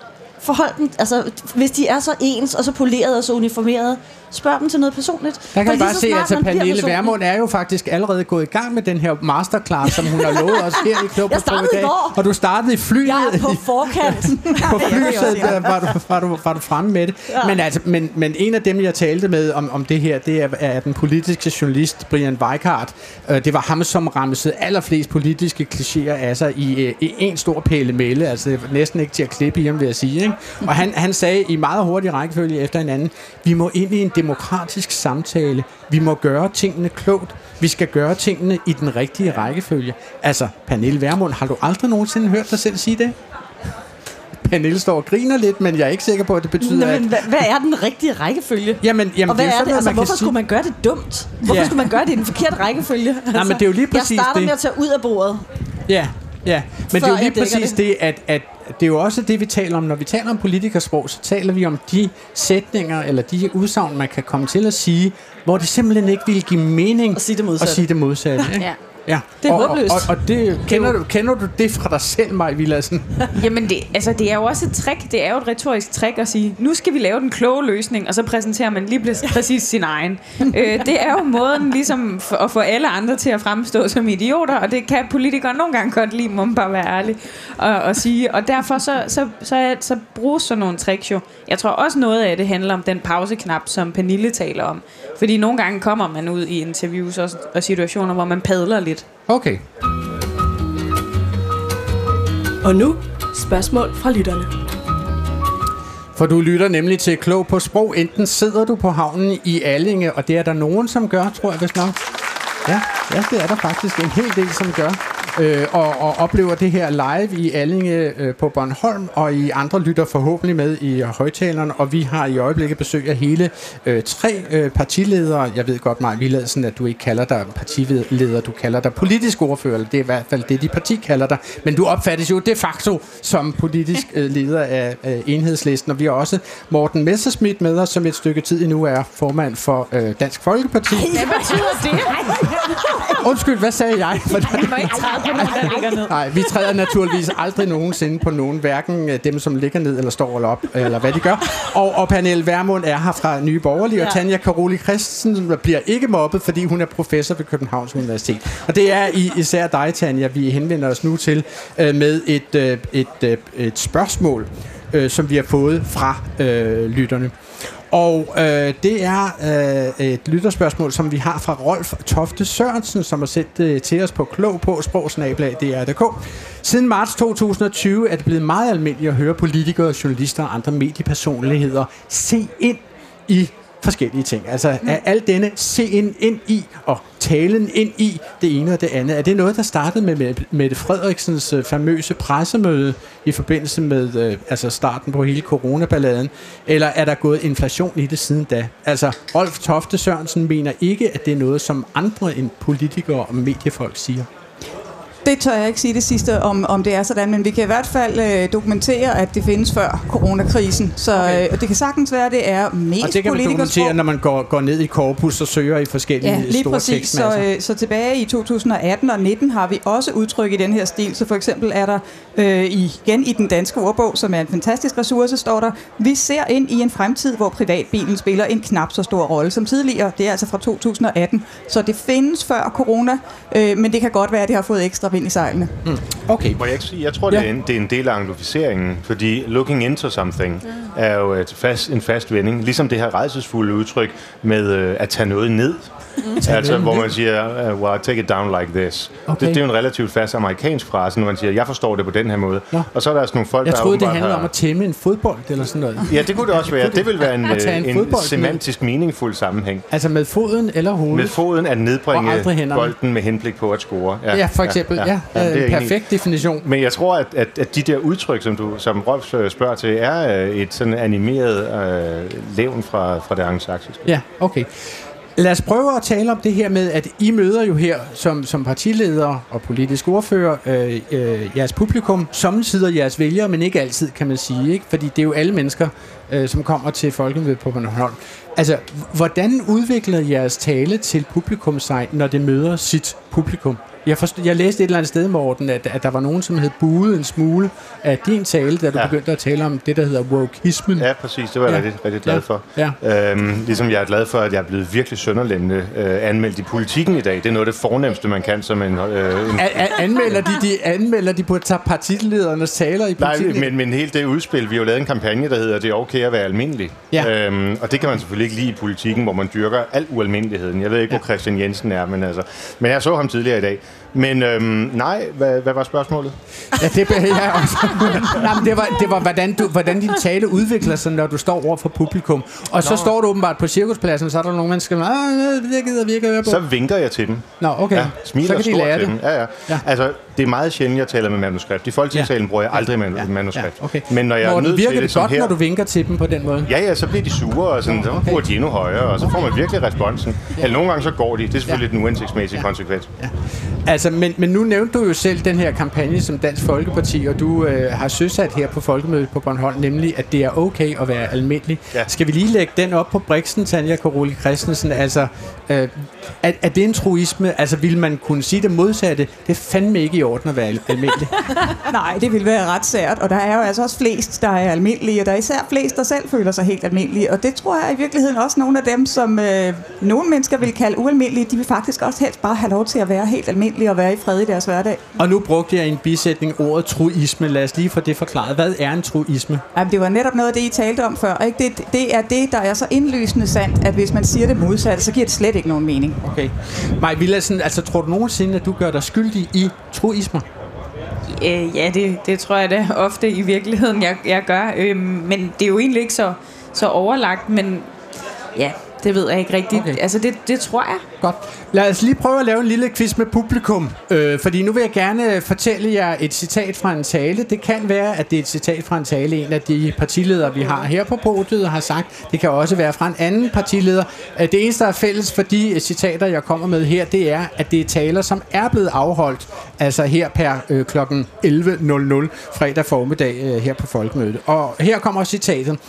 Forhold dem, altså hvis de er så ens, og så polerede og så uniformerede, spørg dem til noget personligt. Der For kan jeg lige bare se, at bliver Pernille Vermund er jo faktisk allerede gået i gang med den her masterclass, som hun har lovet os her i Klub Jeg startede i går. Og du startede i flyet. Jeg er på *laughs* forkant. *laughs* på flyet der var, du, var, du, var du fremme med det. Ja. Men, altså, men, men en af dem, jeg talte med om, om det her, det er, er den politiske journalist Brian Weikart. Øh, Det var ham, som ramsede allerflest politiske klichéer af sig i, øh, i en stor pæle melde. Altså næsten ikke til at klippe i ham, vil jeg sige. Ikke? Og han, han sagde i meget hurtig rækkefølge efter hinanden, vi må ind i en demokratisk samtale. Vi må gøre tingene klogt. Vi skal gøre tingene i den rigtige rækkefølge. Altså, Pernille Vermund, har du aldrig nogensinde hørt dig selv sige det? Pernille står og griner lidt, men jeg er ikke sikker på, at det betyder, Nå, at... men hvad, hvad er den rigtige rækkefølge? Jamen, jamen, og hvad det er er det? noget, Altså, hvorfor sige- skulle man gøre det dumt? Hvorfor Ja. skulle man gøre det i den forkerte rækkefølge? Altså, men det er jo lige præcis Jeg starter det. med at tage ud af bordet. Ja, Ja, men det er jo lige præcis det. det, at, at det er jo også det, vi taler om. Når vi taler om politikersprog, så taler vi om de sætninger eller de udsagn, man kan komme til at sige, hvor det simpelthen ikke vil give mening At sige det modsatte. At sige det modsatte ikke? Ja. Ja. Det er og, håbløst. Og, og, og det, kender, du, kender du det fra dig selv, Maj Villadsen? *laughs* Jamen, det, altså, det er jo også et trick. Det er jo et retorisk trick at sige, nu skal vi lave den kloge løsning, og så præsenterer man lige præ- præcis sin egen. *laughs* øh, det er jo måden ligesom for, at få alle andre til at fremstå som idioter, og det kan politikere nogle gange godt lide, må man bare være ærlig og, og sige. Og derfor så, så, så, så bruges sådan nogle tricks jo. Jeg tror også noget af det handler om den pauseknap, som Pernille taler om. Fordi nogle gange kommer man ud i interviews og, og situationer, hvor man padler lidt. Okay. Og nu spørgsmål fra lytterne. For du lytter nemlig til Klog på Sprog. Enten sidder du på havnen i Allinge, og det er der nogen, som gør, tror jeg vist nok. Ja, ja, det er der faktisk en hel del, som gør. Øh, og, og oplever det her live i Allinge øh, på Bornholm, og I andre lytter forhåbentlig med i højtalerne, og vi har i øjeblikket besøg af hele øh, tre øh, partiledere. Jeg ved godt, Maja Villadsen, at du ikke kalder dig partileder, du kalder dig politisk ordfører, eller det er i hvert fald det, de parti kalder dig. Men du opfattes jo de facto som politisk øh, leder af, af enhedslisten, og vi har også Morten Messerschmidt med os, som et stykke tid endnu er formand for øh, Dansk Folkeparti. Hvad betyder det? *laughs* Undskyld, hvad sagde jeg? For Man må ikke træde på nogen, der ligger ned. Nej, vi træder naturligvis aldrig nogensinde på nogen, hverken øh, dem, som ligger ned eller står eller op, eller hvad de gør. Og, og Pernille Vermund er her fra Nye Borgerlige, og Ja. Tanja Karoli Christensen bliver ikke mobbet, fordi hun er professor ved Københavns Universitet. Og det er i, især dig, Tanja, vi henvender os nu til øh, med et, øh, et, øh, et spørgsmål, øh, som vi har fået fra øh, lytterne. Og øh, det er øh, et lytterspørgsmål, som vi har fra Rolf Tofte Sørensen, som har sendt øh, til os på klog på sprogsnablag.dr.dk. Siden marts 2020 er det blevet meget almindeligt at høre politikere, journalister og andre mediepersonligheder se ind i forskellige ting. Altså er alt denne seende ind i og talen ind i det ene og det andet. Er det noget, der startede med Mette- Mette Frederiksens øh, famøse pressemøde i forbindelse med øh, altså starten på hele coronaballaden? Eller er der gået inflation i det siden da? Altså Rolf Tofte Sørensen mener ikke, at det er noget, som andre end politikere og mediefolk siger. Det tør jeg ikke sige det sidste, om, om det er sådan, men vi kan i hvert fald øh, dokumentere, at det findes før coronakrisen. Så okay. øh, det kan sagtens være, at det er mest Og det kan man dokumentere, når man går, går ned i korpus og søger i forskellige Ja, lige store præcis. Så, øh, så tilbage i 2018 og 19 har vi også udtryk i den her stil. Så for eksempel er der øh, igen i den danske ordbog, som er en fantastisk ressource, står der, vi ser ind i en fremtid, hvor privatbilen spiller en knap så stor rolle som tidligere. Det er altså fra 2018. Så det findes før corona, øh, men det kan godt være, at det har fået ekstra vind i sejlene. Mm. Okay. Må jeg ikke sige, jeg tror, det, Ja. er en, det er en del af anglificeringen, fordi looking into something er jo et fast, en fast vending. Ligesom det her rejsesfulde udtryk med øh, at tage noget ned. Tage altså, hvor man siger, uh, well, take it down like this. Okay. Det, det er jo en relativt fast amerikansk frase, når man siger, jeg forstår det på den her måde. Nå. Og så er der sådan nogle folk, Jeg der troede, det handlede har... om at tæmme en fodbold eller sådan noget. Ja, det kunne det også være. Det vil være en, *laughs* en øh, en semantisk meningsfuld sammenhæng. Altså med foden eller hovedet? Med foden at nedbringe bolden med henblik på at score. Ja, for eksempel. Ja, ja, det er en jeg enig i. perfekt definition. Men jeg tror, at, at, at de der udtryk, som, du, som Rolf øh, spørger til, er øh, et sådan animeret øh, levn fra, fra det anglosaksiske. Ja, okay. Lad os prøve at tale om det her med, at I møder jo her som, som partiledere og politisk ordfører øh, øh, jeres publikum, samtidig jeres vælgere, men ikke altid, kan man sige. Ikke? Fordi det er jo alle mennesker, øh, som kommer til Folkemødet på Bornholm. Altså, hvordan udvikler jeres tale til publikum sig, når det møder sit publikum? Jeg, forstod, jeg læste et eller andet sted, Morten, at, at der var nogen, som havde buet en smule af din tale, da du ja. Begyndte at tale om det, der hedder wokeismen. Ja, præcis. Det var jeg Ja. rigtig, rigtig glad Ja. for. Ja. Øhm, ligesom jeg er glad for, at jeg er blevet virkelig sønderlændende øh, anmeldt i politikken i dag. Det er noget af det fornemmeste, man kan som en... Øh, en A- a- anmelder, de, de, anmelder de på partiledernes taler i Nej, politikken? men, men helt det udspil, vi har jo lavet en kampagne, der hedder Det er okay at være almindelig. Ja. Øhm, og det kan man selvfølgelig ikke lide i politikken, hvor man dyrker al ualmindeligheden. Jeg ved ikke, ja. hvor Christian Jensen er, men altså... Men jeg så ham tidligere i dag. Men øhm, nej, hvad, hvad var spørgsmålet? Ja, det behøver jeg også. Nej, men det var, det var hvordan, du, hvordan din tale udvikler sig, når du står over for publikum. Og så Nå. står du åbenbart på cirkuspladsen, så er der nogle mennesker, der "Ah, det gider vi ikke at høre på. Så vinker jeg til dem. Nå, okay. Ja, smiler så kan de lære til det. dem. Ja, Ja. ja. Altså, det er meget sjældent, jeg taler med manuskript. I folketingssalen Ja. bruger jeg aldrig man- Ja. manuskript. Ja, okay. Men når jeg er Morten, nødt virker til det, det godt, her... når du vinker til dem på den måde? Ja, ja, så bliver de sure, og sådan, så bruger de endnu højere, og så får man virkelig responsen. Eller nogle gange så går de. Det er selvfølgelig ja. den uhensigtsmæssige ja. konsekvens. Ja. Altså, men, men nu nævnte du jo selv den her kampagne som Dansk Folkeparti, og du øh, har søsat her på Folkemødet på Bornholm, nemlig at det er okay at være almindelig. Ja. Skal vi lige lægge den op på Brixen, Tanja Koroli Christensen? Altså, øh, er, er det en truisme? Altså, vil man kunne sige det modsatte? Det er fandme ikke i orden at være al- almindelig. *laughs* Nej, det vil være ret sært, og der er jo altså også flest, der er almindelige, og der er især flest, der selv føler sig helt almindelige, og det tror jeg i virkeligheden også nogle af dem, som øh, nogle mennesker vil kalde ualmindelige, de vil faktisk også helst bare have lov til at være helt almindelige og være i fred i deres hverdag. og nu brugte jeg i en bisætning ordet truisme. Lad os lige få det forklaret. Hvad er en truisme? Jamen, det var netop noget af det, I talte om før. Ikke? Det, det er det, der er så indlysende sandt, at hvis man siger det modsatte, så giver det slet ikke nogen mening. Okay. Maj Villadsen, altså tror du nogensinde, at du gør dig skyldig i truismer? Øh, ja, det, det tror jeg da ofte i virkeligheden, jeg, jeg gør. Øh, men det er jo egentlig ikke så, så overlagt, men ja, det ved jeg ikke rigtigt. Okay. Altså, det, det tror jeg. Godt. Lad os lige prøve at lave en lille quiz med publikum. Øh, fordi nu vil jeg gerne fortælle jer et citat fra en tale. Det kan være, at det er et citat fra en tale, en af de partiledere, vi har her på podiet, har sagt. Det kan også være fra en anden partileder. Øh, Det eneste, der er fælles for de citater, jeg kommer med her, det er, at det er taler, som er blevet afholdt, altså her per øh, kl. 11.00 fredag formiddag øh, her på Folkemødet. Og her kommer citatet.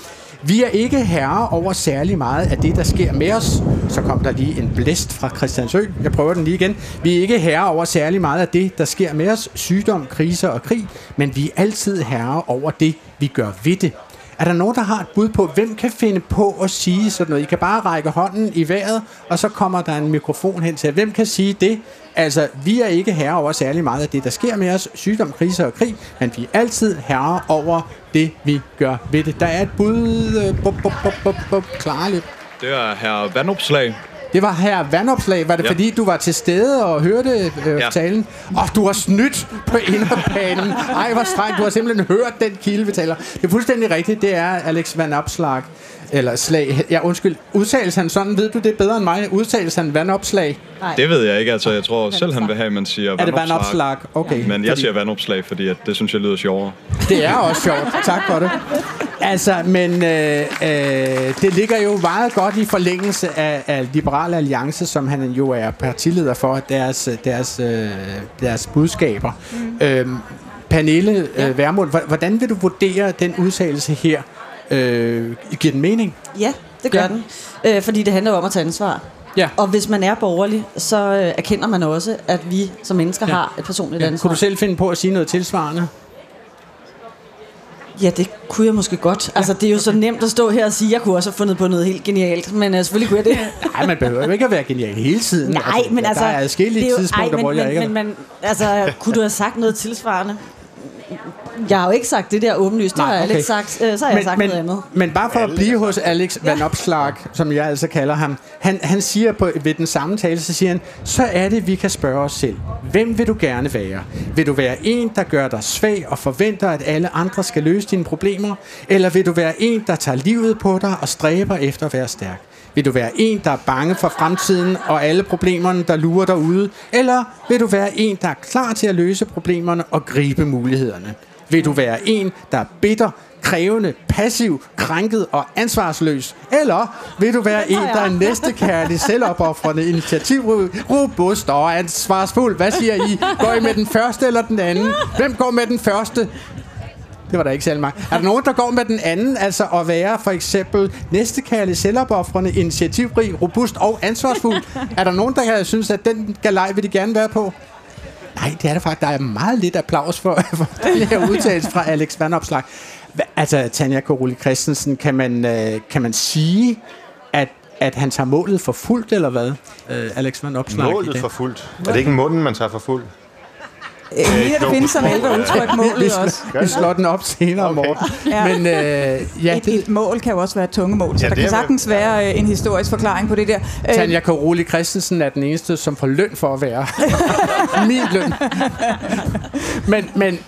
Vi er ikke herre over særlig meget af det, der sker med os. Så kom der lige en blæst fra Christiansø. Jeg prøver den lige igen. Vi er ikke herre over særlig meget af det, der sker med os. Sygdom, kriser og krig. Men vi er altid herre over det, vi gør ved det. Er der nogen, der har et bud på, hvem kan finde på at sige sådan noget? I kan bare række hånden i vejret, og så kommer der en mikrofon hen til jer. Hvem kan sige det? Altså, vi er ikke herre over særlig meget af det, der sker med os. Sygdom, kriser og krig. Men vi er altid herre over det, vi gør ved det. Der er et bud. øh, Bup, bup, bup, bup, bup. Lidt. Det er herre Vandopslag. Det var her vandopslag. Var det ja. Fordi, du var til stede og hørte øh, ja. Talen? Og du har snydt på inderbanen. Ej, hvor strengt. Du har simpelthen hørt den kilde, vi taler. Det er fuldstændig rigtigt. Det er Alex Van Opslag. Eller slag. Ja, undskyld. Udtales han sådan? Ved du det bedre end mig? Udtales han vandopslag? Det ved jeg ikke, altså jeg tror selv, han vil have, at man siger Er det vandopslag? Okay. Men jeg Fordi- siger vandopslag, fordi at det synes jeg lyder sjovere. Det er også sjovt. Tak for det. Altså, men øh, øh, det ligger jo meget godt i forlængelse af, af Liberal Alliance, som han jo er partileder for, deres, deres, øh, deres budskaber. Mm. Øhm, Pernille øh, Vermund, h- hvordan vil du vurdere den udtalelse her? Øh, giver den mening? Ja, det gør Ja. den. Øh, fordi det handler om at tage ansvar. Ja. Og hvis man er borgerlig, så øh, erkender man også, at vi som mennesker Ja. har et personligt Ja. ansvar. Kunne du selv finde på at sige noget tilsvarende? Ja, det kunne jeg måske godt. Altså, det er jo så nemt at stå her og sige, at jeg kunne også have fundet på noget helt genialt, men uh, selvfølgelig kunne jeg det. *laughs* Nej, man behøver jo ikke at være genial hele tiden. Nej, men altså... Der er jo- tidspunkter, ej, men, hvor jeg men, ikke... Men, men, altså, kunne du have sagt noget tilsvarende? Jeg har jo ikke sagt det der åbenlyst. Det Nej, har jeg okay. ikke sagt. Øh, så har jeg sagt men, noget andet. Men bare for at blive hos Alex Van Opslag, som jeg altså kalder ham, han, han siger på, ved den samme tale, så siger han, så er det, vi kan spørge os selv. Hvem vil du gerne være? Vil du være en, der gør dig svag og forventer, at alle andre skal løse dine problemer? Eller vil du være en, der tager livet på dig og stræber efter at være stærk? Vil du være en, der er bange for fremtiden og alle problemerne, der lurer derude? Eller vil du være en, der er klar til at løse problemerne og gribe mulighederne? Vil du være en, der er bitter, krævende, passiv, krænket og ansvarsløs? Eller vil du være en, der er næstekærlig, selvopoffrende, initiativrig, robust og ansvarsfuld? Hvad siger I? Går I med den første eller den anden? Hvem går med den første? Det var der ikke særlig mange. Er der nogen, der går med den anden, altså at være for eksempel næstekærlig, selvopoffrende, initiativrig, robust og ansvarsfuld? Er der nogen, der synes, at den galej vil de gerne være på? Nej, det er der faktisk. Der er meget lidt applaus for, *laughs* for den her udtalelse fra Alex Van Opslag. Hva- Altså, Tanja Koroli Christensen, kan man, øh, kan man sige, at, at han tager målet for fuldt, eller hvad? Øh, Alex Van Opslag. i Målet for fuldt. Er det ikke munden, man tager for fuld? Øh, lige det findes som ældre udtryk målet vi, også. vi slår den op senere, okay. Morten. Ja. Men øh, ja, Et, et mål kan jo også være et tungemål, så Ja, der det kan sagtens være øh, en historisk forklaring på det der. Øh, Tanja Karoli Christensen er den eneste, som får løn for at være *laughs* min løn. Men, men,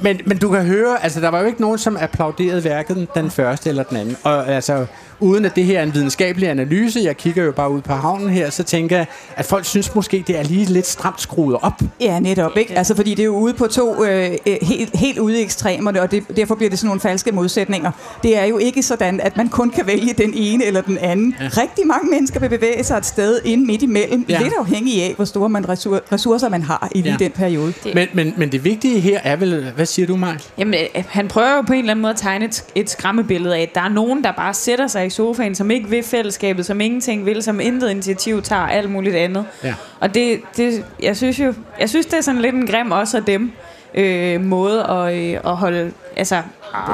Men, men du kan høre, altså der var jo ikke nogen, som applauderede hverken den første eller den anden. Og altså, uden at det her er en videnskabelig analyse, jeg kigger jo bare ud på havnen her, så tænker jeg, at folk synes måske, det er lige lidt stramt skruet op. Ja, netop. Ikke? Altså, fordi det er jo ude på to øh, øh, helt, helt ude i ekstremerne, og det, derfor bliver det sådan nogle falske modsætninger. Det er jo ikke sådan, at man kun kan vælge den ene eller den anden. Ja. Rigtig mange mennesker vil bevæge sig et sted ind midt imellem, ja. lidt afhængig af, hvor store man ressour- ressourcer man har i lige Ja. den periode. Men, men, men det vigtige her er vel, hvad siger du, Mark? Jamen, øh, han prøver jo på en eller anden måde at tegne et, et skræmmebillede af, at der er nogen, der bare sætter sig i sofaen, som ikke vil fællesskabet, som ingenting vil, som intet initiativ tager, alt muligt andet. Ja. Og det, det, jeg synes jo, jeg synes, det er sådan lidt en grim også af dem øh, måde at, øh, at holde, altså,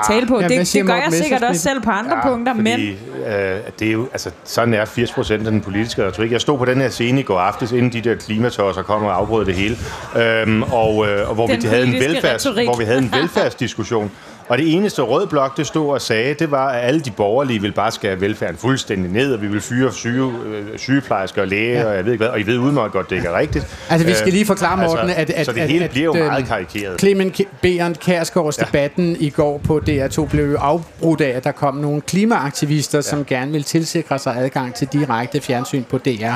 tale på. Ja, det, det gør jeg sikkert også selv på andre ja, punkter, fordi, men... Øh, det er jo, altså, sådan er 80 procent af den politiske retorik. Jeg stod på den her scene i går aftes, inden de der klimatosser kom og afbrød det hele, øhm, og, øh, og hvor, Den vi havde en velfærds, retorik. hvor vi havde en *laughs* velfærdsdiskussion. Og det eneste rød blok, det stod og sagde, det var, at alle de borgerlige ville bare skære velfærden fuldstændig ned, og vi vil fyre syge, øh, sygeplejersker og læger, ja. og jeg ved ikke hvad, og I ved udmærket godt, det ikke er rigtigt. Altså, vi skal Øh, lige forklare, Morten, at, at, Så det at, hele at, bliver jo øhm, meget karikeret. Clement Berend Kærsgaards ja. debatten i går på DR2 blev jo afbrudt af, at der kom nogle klimaaktivister, ja. som gerne ville tilsikre sig adgang til direkte fjernsyn på DR.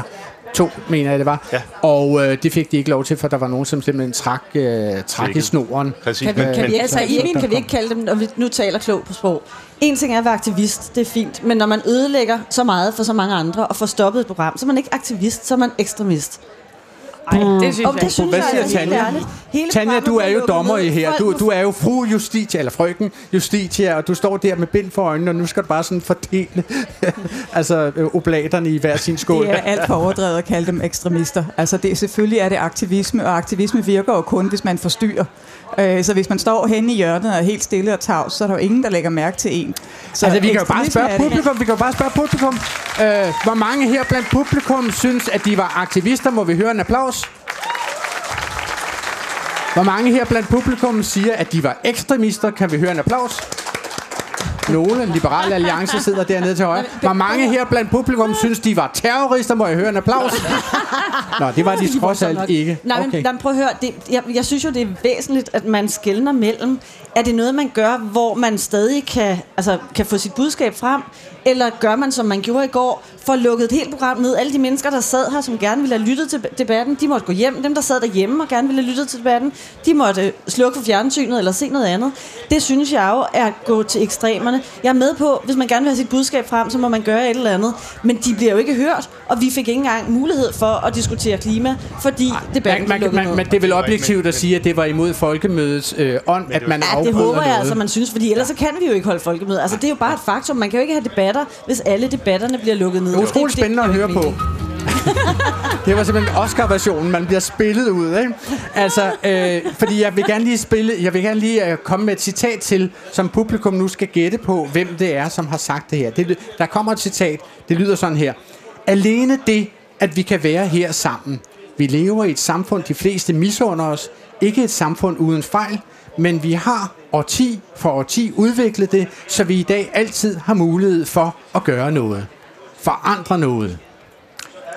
To, mener jeg det var. Ja. Og øh, det fik de ikke lov til, for der var nogen, som simpelthen trak, øh, trak i snoren. Præcis, Kan vi, kan vi, altså, i min kan vi ikke kalde dem, når vi nu taler klogt på sprog. En ting er at være aktivist, det er fint, men når man ødelægger så meget for så mange andre og får stoppet et program, så er man ikke aktivist, så er man ekstremist. Ej, det synes Og jeg det synes Hvad jeg siger er helt Tanja? Hele Tanja, du er jo dommer i her. Du, du er jo fru Justitia, eller frøken Justitia, og du står der med bind for øjnene, og nu skal du bare sådan fordele *laughs* altså, øh, oblaterne i hver sin skål. Det er alt for overdrevet at kalde dem ekstremister. Altså det, selvfølgelig er det aktivisme, og aktivisme virker jo kun, hvis man forstyrrer. Øh, Så hvis man står henne i hjørnet og er helt stille og tavs, så er der jo ingen, der lægger mærke til en. Så altså, vi kan jo bare spørge publikum, vi kan jo bare spørge publikum. Øh, hvor mange her blandt publikum synes, at de var aktivister? Må vi høre en applaus? Hvor mange her blandt publikum siger, at de var ekstremister? Kan vi høre en applaus? Nogle, Liberale Alliance sidder dernede til højre. Hvor mange her blandt publikum synes, de var terrorister? Må jeg høre en applaus? Nå, det var de trods alt ikke. Nej, men, Okay. men prøv at høre. Det, jeg, jeg synes jo, det er væsentligt, at man skældner mellem. Er det noget, man gør, hvor man stadig kan, altså, kan få sit budskab frem? Eller gør man, som man gjorde i går, for lukket et helt program ned? Alle de mennesker, der sad her, som gerne ville have lyttet til debatten, de måtte gå hjem. Dem, der sad derhjemme og gerne ville have lyttet til debatten, de måtte øh, slukke for fjernsynet eller se noget andet. Det synes jeg jo er at gå til ekstremerne. Jeg er med på, hvis man gerne vil have sit budskab frem, så må man gøre et eller andet. Men de bliver jo ikke hørt, og vi fik ikke engang mulighed for at diskutere klima, fordi debatten Man, blev man, lukket man, ned. men det er vel objektivt at sige, at det var imod folkemødets øh, ånd, at man Ja, det håber jeg noget. altså, man synes, fordi ellers så kan vi jo ikke holde folkemøde. Altså, det er jo bare et faktum. Man kan jo ikke have debatter, hvis alle debatterne bliver lukket ned. Det er utroligt spændende at høre på. *laughs* Det var simpelthen Oscar-versionen, man bliver spillet ud, ikke? Altså, øh, fordi jeg vil gerne lige spille, jeg vil gerne lige øh, komme med et citat til, som publikum nu skal gætte på, hvem det er, som har sagt det her. Det, der kommer et citat, det lyder sådan her. Alene det, at vi kan være her sammen. Vi lever i et samfund, de fleste misunder os. Ikke et samfund uden fejl, men vi har årti for årti udviklet det, så vi i dag altid har mulighed for at gøre noget. Forandre noget.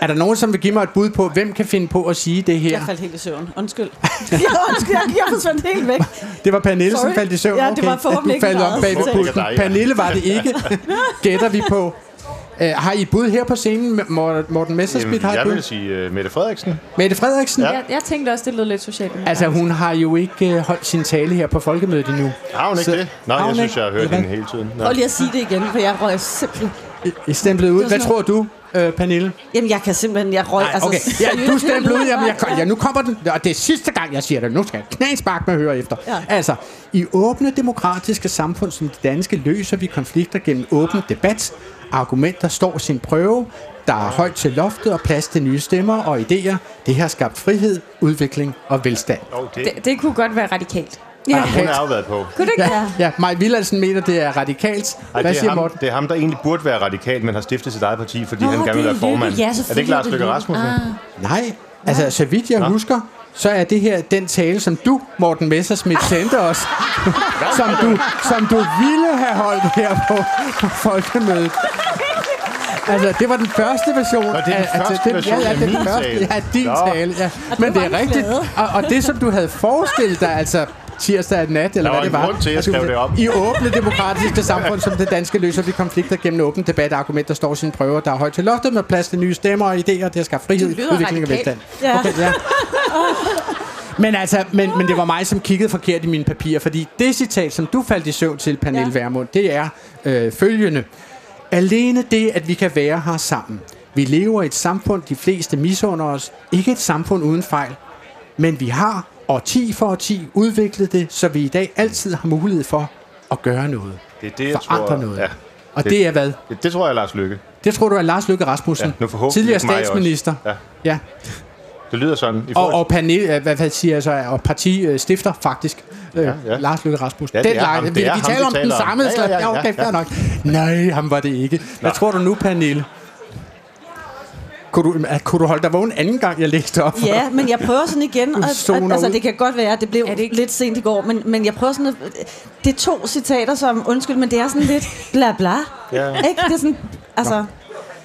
Er der nogen, som vil give mig et bud på, hvem kan finde på at sige det her? Jeg faldt helt i søvn. Undskyld. *laughs* jeg, undskyld, jeg, jeg forsvandt helt væk. Det var Pernille, som Sorry. faldt i søvn. Ja, det var forhåbentlig du ikke faldt om mit bag ved pulten. Pernille var det ikke. *laughs* Gætter vi på. Uh, har I et bud her på scenen? Mor- Morten Messerschmidt har et jeg bud. vil sige uh, Mette Frederiksen. Mette Frederiksen? Ja. Jeg, jeg tænkte også, det lød lidt socialt. Altså, hun har jo ikke uh, holdt sin tale her på folkemødet endnu. Har hun ikke Så- det? Nej, jeg synes, ikke? jeg har hørt hende hele tiden. Prøv lige at sige det igen, for jeg røg simpelthen... I stemplet ud. Hvad tror du, uh, Pernille? Jamen, jeg kan simpelthen... Jeg røg... Nej, altså, okay. Ja, du det stempler ud. Jamen, jeg, ja, nu kommer den. Og det er sidste gang, jeg siger det. Nu skal jeg knæspark med høre efter. Ja. Altså, i åbne demokratiske samfund som det danske, løser vi konflikter gennem åben debat. Argumenter står sin prøve. Der er højt til loftet og plads til nye stemmer og idéer. Det har skabt frihed, udvikling og velstand. Oh, det, Det, det kunne godt være radikalt. Ja. Hun har jo været på. Kunne det ikke? Ja, ja Maj Villadsen mener, det er radikalt. Ej, Hvad det, er siger ham, Morten? det er ham, der egentlig burde være radikal, men har stiftet sit eget parti, fordi Nå, han gerne vil være formand. Ja, er det ikke Lars er det Løkke. Rasmussen? Ah. Nej, altså så vidt jeg husker, så er det her den tale, som du, Morten Messerschmidt, sendte os, som du, som du ville have holdt her på, på folkemødet. Altså, det var den første version. Nå, det er den af- første den- version ja, ja, af det er den min første, tale. Ja, din Nå. tale. Ja. Men det er rigtigt. Og, og det, som du havde forestillet dig, altså tirsdag nat, eller Der var hvad det en var. grund til, at jeg skrev det op. I åbne demokratiske samfund som det danske løser vi konflikter gennem åben debat og argumenter står sine prøver, der er højt til loftet med plads til nye stemmer og idéer, det har skabt frihed, udvikling og velstand. Ja. Okay, ja. *laughs* Men altså, men, men det var mig, som kiggede forkert i mine papirer, fordi det citat, som du faldt i søvn til, Pernille ja. Vermund, det er øh, følgende. Alene det, at vi kan være her sammen. Vi lever i et samfund, de fleste misunder os. Ikke et samfund uden fejl. Men vi har årti for årti udviklet det, så vi i dag altid har mulighed for at gøre noget. Det er det, jeg Forandre tror... noget. Ja. Og det er hvad? Det, det tror jeg er Lars Lykke. Det tror du er Lars Løkke Rasmussen, Ja, nu tidligere statsminister. Ja. Ja. Det lyder sådan. I Og, og øh, hvad, hvad siger jeg så, og partistifter faktisk, øh, ja, ja. ja. Lars Løkke Rasmussen. Ja, det den er ham, det vi, er vi ham, taler vi om den samme Ja, ja, slags. ja, Ja, ja, okay, ja. fair nok. Nej, ham var det ikke. Hvad Nå. tror du nu, Pernille? Kunne du, kunne du holde dig vågen anden gang, jeg læste op? Ja, men jeg prøver sådan igen, og, altså det kan godt være, at det blev det ikke- lidt sent i går, men, men jeg prøver sådan at, det er to citater som, undskyld, men det er sådan lidt bla bla. Ja. Ikke? Det er sådan, altså,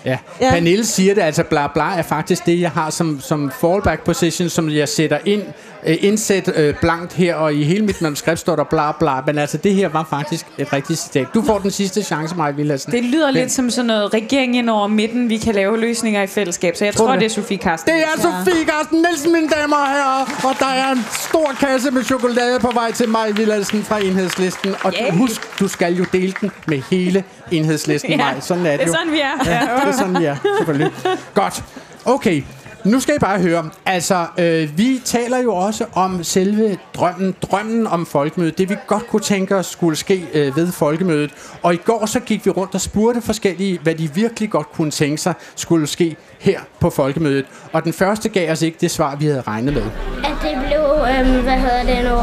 Ja. Ja. Pernille siger det, altså bla bla er faktisk det, jeg har som, som fallback position, som jeg sætter ind, øh, indsæt øh, blankt her, og i hele mit manuskript står der bla bla, men altså det her var faktisk et rigtigt citat. Du får den sidste chance, Maja Villadsen. Det lyder Hvem? lidt som sådan noget regering ind over midten. Vi kan lave løsninger i fællesskab. Så jeg Tror tror, det er? Sofie Karsten. Det er Sofie Carsten Nielsen, mine damer og herrer. Og der er en stor kasse med chokolade på vej til Maj Villadsen fra Enhedslisten. Og du, husk, du skal jo dele den med hele Enhedslisten, Ja, Maj. Sådan er det, det er jo. sådan, vi er. Ja, det er sådan, vi er. Selvfølgelig. Godt. Okay. Nu skal I bare høre. Altså, øh, vi taler jo også om selve drømmen, drømmen om folkemødet. Det vi godt kunne tænke os skulle ske øh, ved folkemødet. Og i går så gik vi rundt og spurgte forskellige, hvad de virkelig godt kunne tænke sig skulle ske her på folkemødet. Og den første gav os ikke det svar, vi havde regnet med. At det blev, øhm, hvad hedder det nu,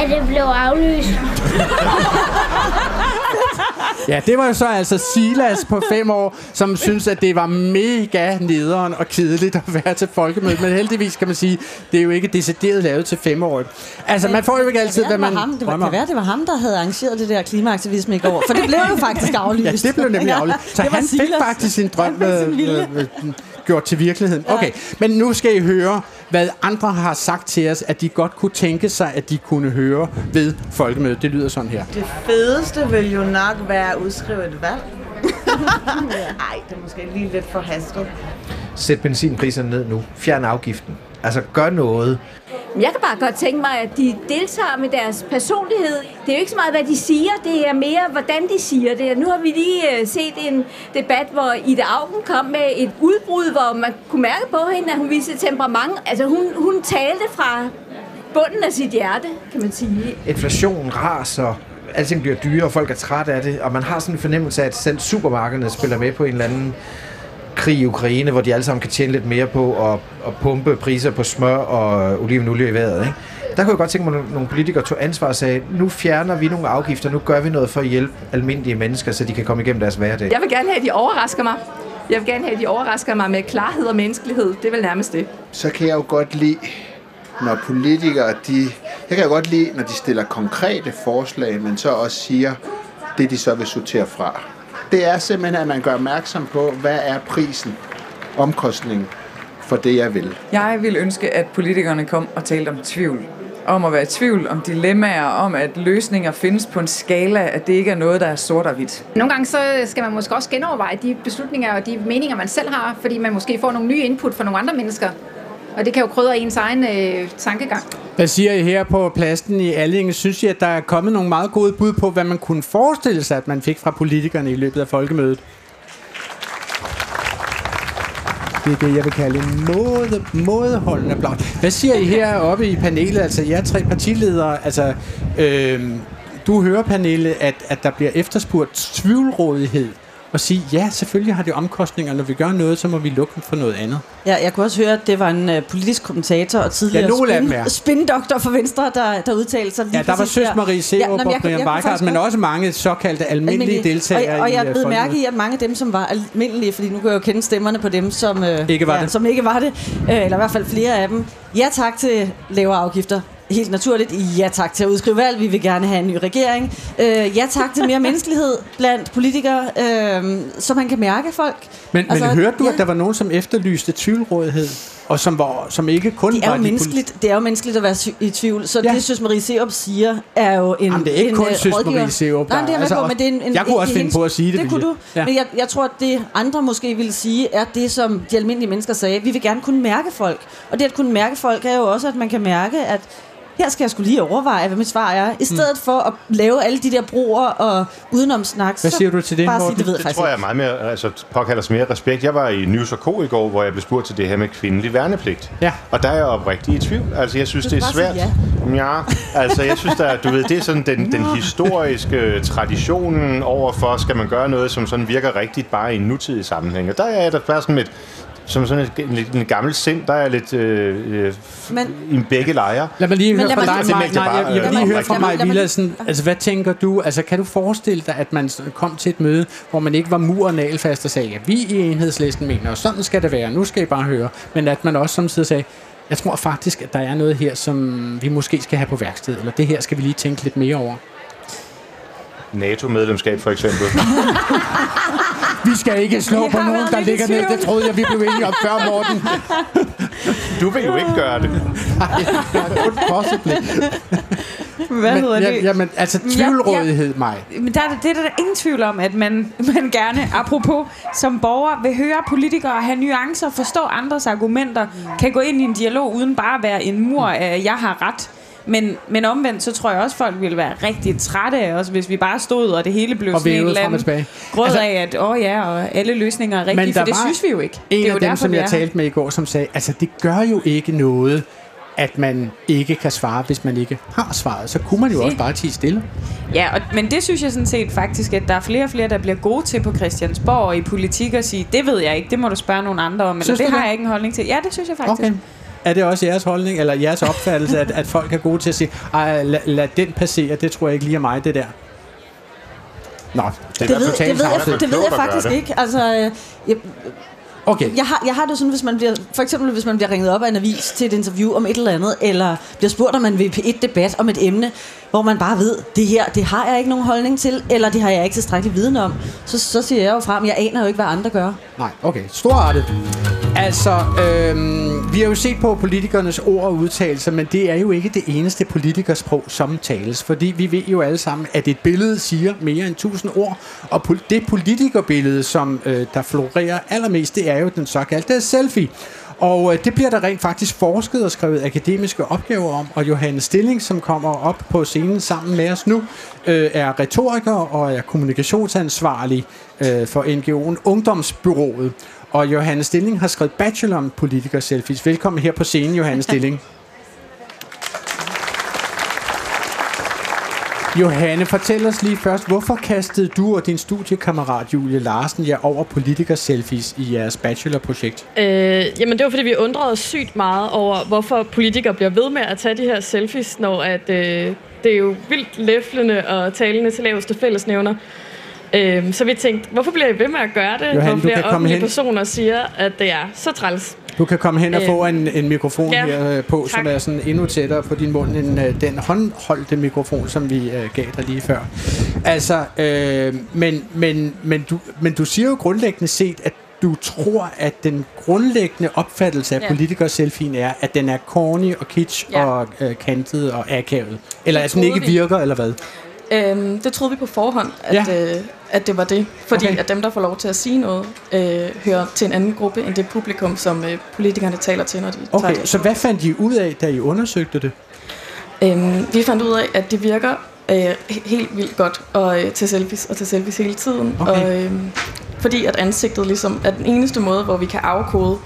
at det blev aflyst. *laughs* Ja, det var jo så altså Silas på fem år, som synes, at det var mega nederen og kedeligt at være til folkemødet. Men heldigvis kan man sige, det er jo ikke decideret lavet til femårige. Altså, man får jo ikke altid, det, hvad var man ham, det var, drømmer kan være, det var ham, der havde arrangeret det der klimaaktivisme i går. For det blev jo faktisk aflyst. *laughs* Ja, det blev nemlig *laughs* aflyst. Så han fik faktisk sin drøm vilje. øh, øh, gjort til virkeligheden. Okay, men nu skal I høre, hvad andre har sagt til os, at de godt kunne tænke sig, at de kunne høre ved folkemødet. Det lyder sådan her. Det fedeste vil jo nok være at udskrive et valg. *laughs* Ej, det er måske lige lidt for hastet. Sæt benzinpriserne ned nu. Fjern afgiften. Altså, gør noget. Jeg kan bare godt tænke mig, at de deltager med deres personlighed. Det er jo ikke så meget, hvad de siger, det er mere, hvordan de siger det. Nu har vi lige øh, set en debat, hvor Ida Augen kom med et udbrud, hvor man kunne mærke på hende, at hun viste temperament. Altså, hun, hun talte fra bunden af sit hjerte, kan man sige. Inflationen raser. Alting bliver dyrere, folk er trætte af det. Og man har sådan en fornemmelse af, at selv supermarkederne spiller med på en eller anden krig i Ukraine, hvor de alle sammen kan tjene lidt mere på at, at pumpe priser på smør og olivenolie i vejret. Ikke? Der kunne jeg godt tænke mig, at nogle politikere tog ansvar og sagde, nu fjerner vi nogle afgifter, nu gør vi noget for at hjælpe almindelige mennesker, så de kan komme igennem deres hverdag. Jeg vil gerne have, at de overrasker mig. Jeg vil gerne have, at de overrasker mig med klarhed og menneskelighed. Det er vel nærmest det. så kan jeg jo godt lide, når politikere, de, jeg kan jo godt lide, når de stiller konkrete forslag, men så også siger det, de så vil sortere fra. Det er simpelthen, at man gør opmærksom på, hvad er prisen, omkostningen for det, jeg vil. Jeg vil ønske, at politikerne kom og talte om tvivl. Om at være i tvivl, om dilemmaer, om at løsninger findes på en skala, at det ikke er noget, der er sort og hvidt. Nogle gange så skal man måske også genoverveje de beslutninger og de meninger, man selv har, fordi man måske får nogle nye input fra nogle andre mennesker. Og det kan jo krydre ens egen øh, tankegang. Hvad siger I her på pladsen i Allinge? Synes I, at der er kommet nogle meget gode bud på, hvad man kunne forestille sig, at man fik fra politikerne i løbet af folkemødet? Det er det, jeg vil kalde en måde, mådeholdende blot. Hvad siger I her oppe i panelet? Altså, jer tre partiledere. Altså, øh, du hører, Pernille, at, at der bliver efterspurgt tvivlrådighed. Og sige, ja, selvfølgelig har det omkostninger. Når vi gør noget, så må vi lukke for noget andet. Ja, jeg kunne også høre, at det var en uh, politisk kommentator og tidligere Ja, dem spin, spindoktor for Venstre, der, der udtalte sig lige Ja, der var Søs Marie Serup men og Brian Weikart, men også mange såkaldte almindelige deltagere og, og jeg øh, blev mærke i, at mange af dem, som var almindelige, fordi nu kan jeg jo kende stemmerne på dem, som, øh, Ikke var ja, det. som ikke var det, øh, eller i hvert fald flere af dem. Ja tak til lavere afgifter. Helt naturligt. Ja tak til at udskrive valg. Vi vil gerne have en ny regering. Øh, ja tak til mere menneskelighed blandt politikere, øh, så man kan mærke folk. Men, altså, men hørte du, ja. at der var nogen, som efterlyste tvivlrådighed? og som, var, som ikke kun Det er var jo de menneskeligt, det er jo menneskeligt at være i tvivl, så Ja. det, synes Marie Seup siger, er jo en Jamen, det er ikke en, kun øh, Søs. Marie Serup, Nej, det er med altså, på, men det er en, en jeg kunne også det er finde på at sige det, Det kunne du, ja. men jeg, jeg tror, at det andre måske ville sige, er det, som de almindelige mennesker sagde. Vi vil gerne kunne mærke folk, og det at kunne mærke folk er jo også, at man kan mærke, at her skal jeg skulle lige overveje, hvad mit svar er. I stedet mm. for at lave alle de der broer og udenomsnak. Hvad siger du til det, Bare sige, Morten? det ved jeg Det faktisk tror jeg er meget mere, altså påkalder mere respekt. Jeg var i News K i går, hvor jeg blev spurgt til det her med kvindelig værnepligt. Ja. Og der er jeg oprigtig i tvivl. Altså, jeg synes, det er svært. sige Ja, altså, jeg synes, der, du ved, det er sådan den, den historiske traditionen overfor, skal man gøre noget, som sådan virker rigtigt bare i en nutidig sammenhæng. Og der er der bare sådan et, som sådan et, en, en gammel sind, der er lidt øh, øh, Men- i begge lejre. Lad mig lige høre fra dig, Det Maj. Nej, jeg, bare, jeg vil lige høre fra mig- Villadsen. Altså, hvad tænker du? Altså, kan du forestille dig, at man kom til et møde, hvor man ikke var mur og nagelfast og sagde, ja, vi i enhedslisten mener, og sådan skal det være, nu skal I bare høre. Men at man også samtidig sagde, jeg tror faktisk, at der er noget her, som vi måske skal have på værksted, eller det her skal vi lige tænke lidt mere over. NATO-medlemskab for eksempel. *laughs* Vi skal ikke slå Vi på nogen, der ligger ned. Det troede jeg, vi blev enige om før, Morten. *laughs* Du vil jo ikke gøre det. Good possibly. Hvad hedder Men, det? ja, jamen, altså, Ja, ja. tvivlrådighed, mig. Men der, er- det er der ingen tvivl om, at man, man gerne, apropos, som borger vil høre politikere have nuancer, forstå andres argumenter, kan gå ind i en dialog uden bare at være en mur af, jeg har ret. Men, men omvendt, så tror jeg også, folk ville være rigtig trætte af os, hvis vi bare stod, og det hele blev Og sådan en eller anden grød Altså- af, at åh ja, og alle løsninger er rigtige, for det synes vi jo ikke. En det er jo af dem, derfor, som jeg talte med i går, som sagde, altså det gør jo ikke noget, at man ikke kan svare, hvis man ikke har svaret. Så kunne man jo Se. også bare tige stille. Ja, og, men det synes jeg sådan set faktisk, at der er flere og flere, der bliver gode til på Christiansborg og i politik at sige, det ved jeg ikke, det må du spørge nogle andre om, eller Synes det du har det? jeg ikke en holdning til. Ja, det synes jeg faktisk. Okay. Er det også jeres holdning, eller jeres opfattelse, at, at folk er gode til at sige, ej, lad, lad den passere, det tror jeg ikke lige er mig, det der? Nå, det, Det er ved, totalt det ved, jeg, det ved jeg faktisk ikke. Altså, øh, jeg, Okay. jeg, har, jeg har det sådan, hvis man bliver, for eksempel hvis man bliver ringet op af en avis til et interview om et eller andet, eller bliver spurgt om man vil et debat om et emne, hvor man bare ved, det her, det har jeg ikke nogen holdning til, eller det har jeg ikke tilstrækkelig viden om, så, så siger jeg jo frem, jeg aner jo ikke, hvad andre gør. Nej, okay. Storartet. Altså, øhm, vi har jo set på politikernes ord og udtalelser, men det er jo ikke det eneste politikersprog, som tales. Fordi vi ved jo alle sammen, at et billede siger mere end tusind ord. Og det politikerbillede, som øh, der florerer allermest, det er jo den såkaldte selfie. Og øh, det bliver der rent faktisk forsket og skrevet akademiske opgaver om. Og Johannes Stilling, som kommer op på scenen sammen med os nu, øh, er retoriker og er kommunikationsansvarlig øh, for NGO'en Ungdomsbyrået. Og Johannes Stilling har skrevet bachelor om politiker-selfies. Velkommen her på scenen, Johannes *laughs* Stilling. Johanne, fortæl os lige først, hvorfor kastede du og din studiekammerat Julie Larsen jer over politiker-selfies i jeres bachelorprojekt? Øh, jamen det var fordi, vi undrede os sygt meget over, hvorfor politikere bliver ved med at tage de her selfies, når at, øh, det er jo vildt læflende og talende til laveste fællesnævner. Øh, så vi tænkte, hvorfor bliver I ved med at gøre det, Johan, når flere offentlige hen. personer siger, at det er så træls? Du kan komme hen og Øh, få en, en mikrofon ja, her øh, på, som tak. er sådan endnu tættere på din mund end øh, den håndholdte mikrofon, som vi øh, gav dig lige før. Altså, øh, men, men, men, du, men du siger jo grundlæggende set, at du tror, at den grundlæggende opfattelse af Ja. politikerselfien er, at den er corny og kitsch Ja. og øh, kantet og akavet. Eller Det at den ikke vi. virker, eller hvad? Øhm, det troede vi på forhånd, at, ja. øh, at det var det. Fordi Okay. at dem, der får lov til at sige noget, øh, hører til en anden gruppe end det publikum, som øh, politikerne taler til, når de tager Okay, det. så hvad fandt I ud af, da I undersøgte det? Øhm, vi fandt ud af, at det virker øh, he- helt vildt godt at øh, tage selfies og tage selfies hele tiden. Okay. Og, øh, fordi at ansigtet ligesom er den eneste måde, hvor vi kan afkode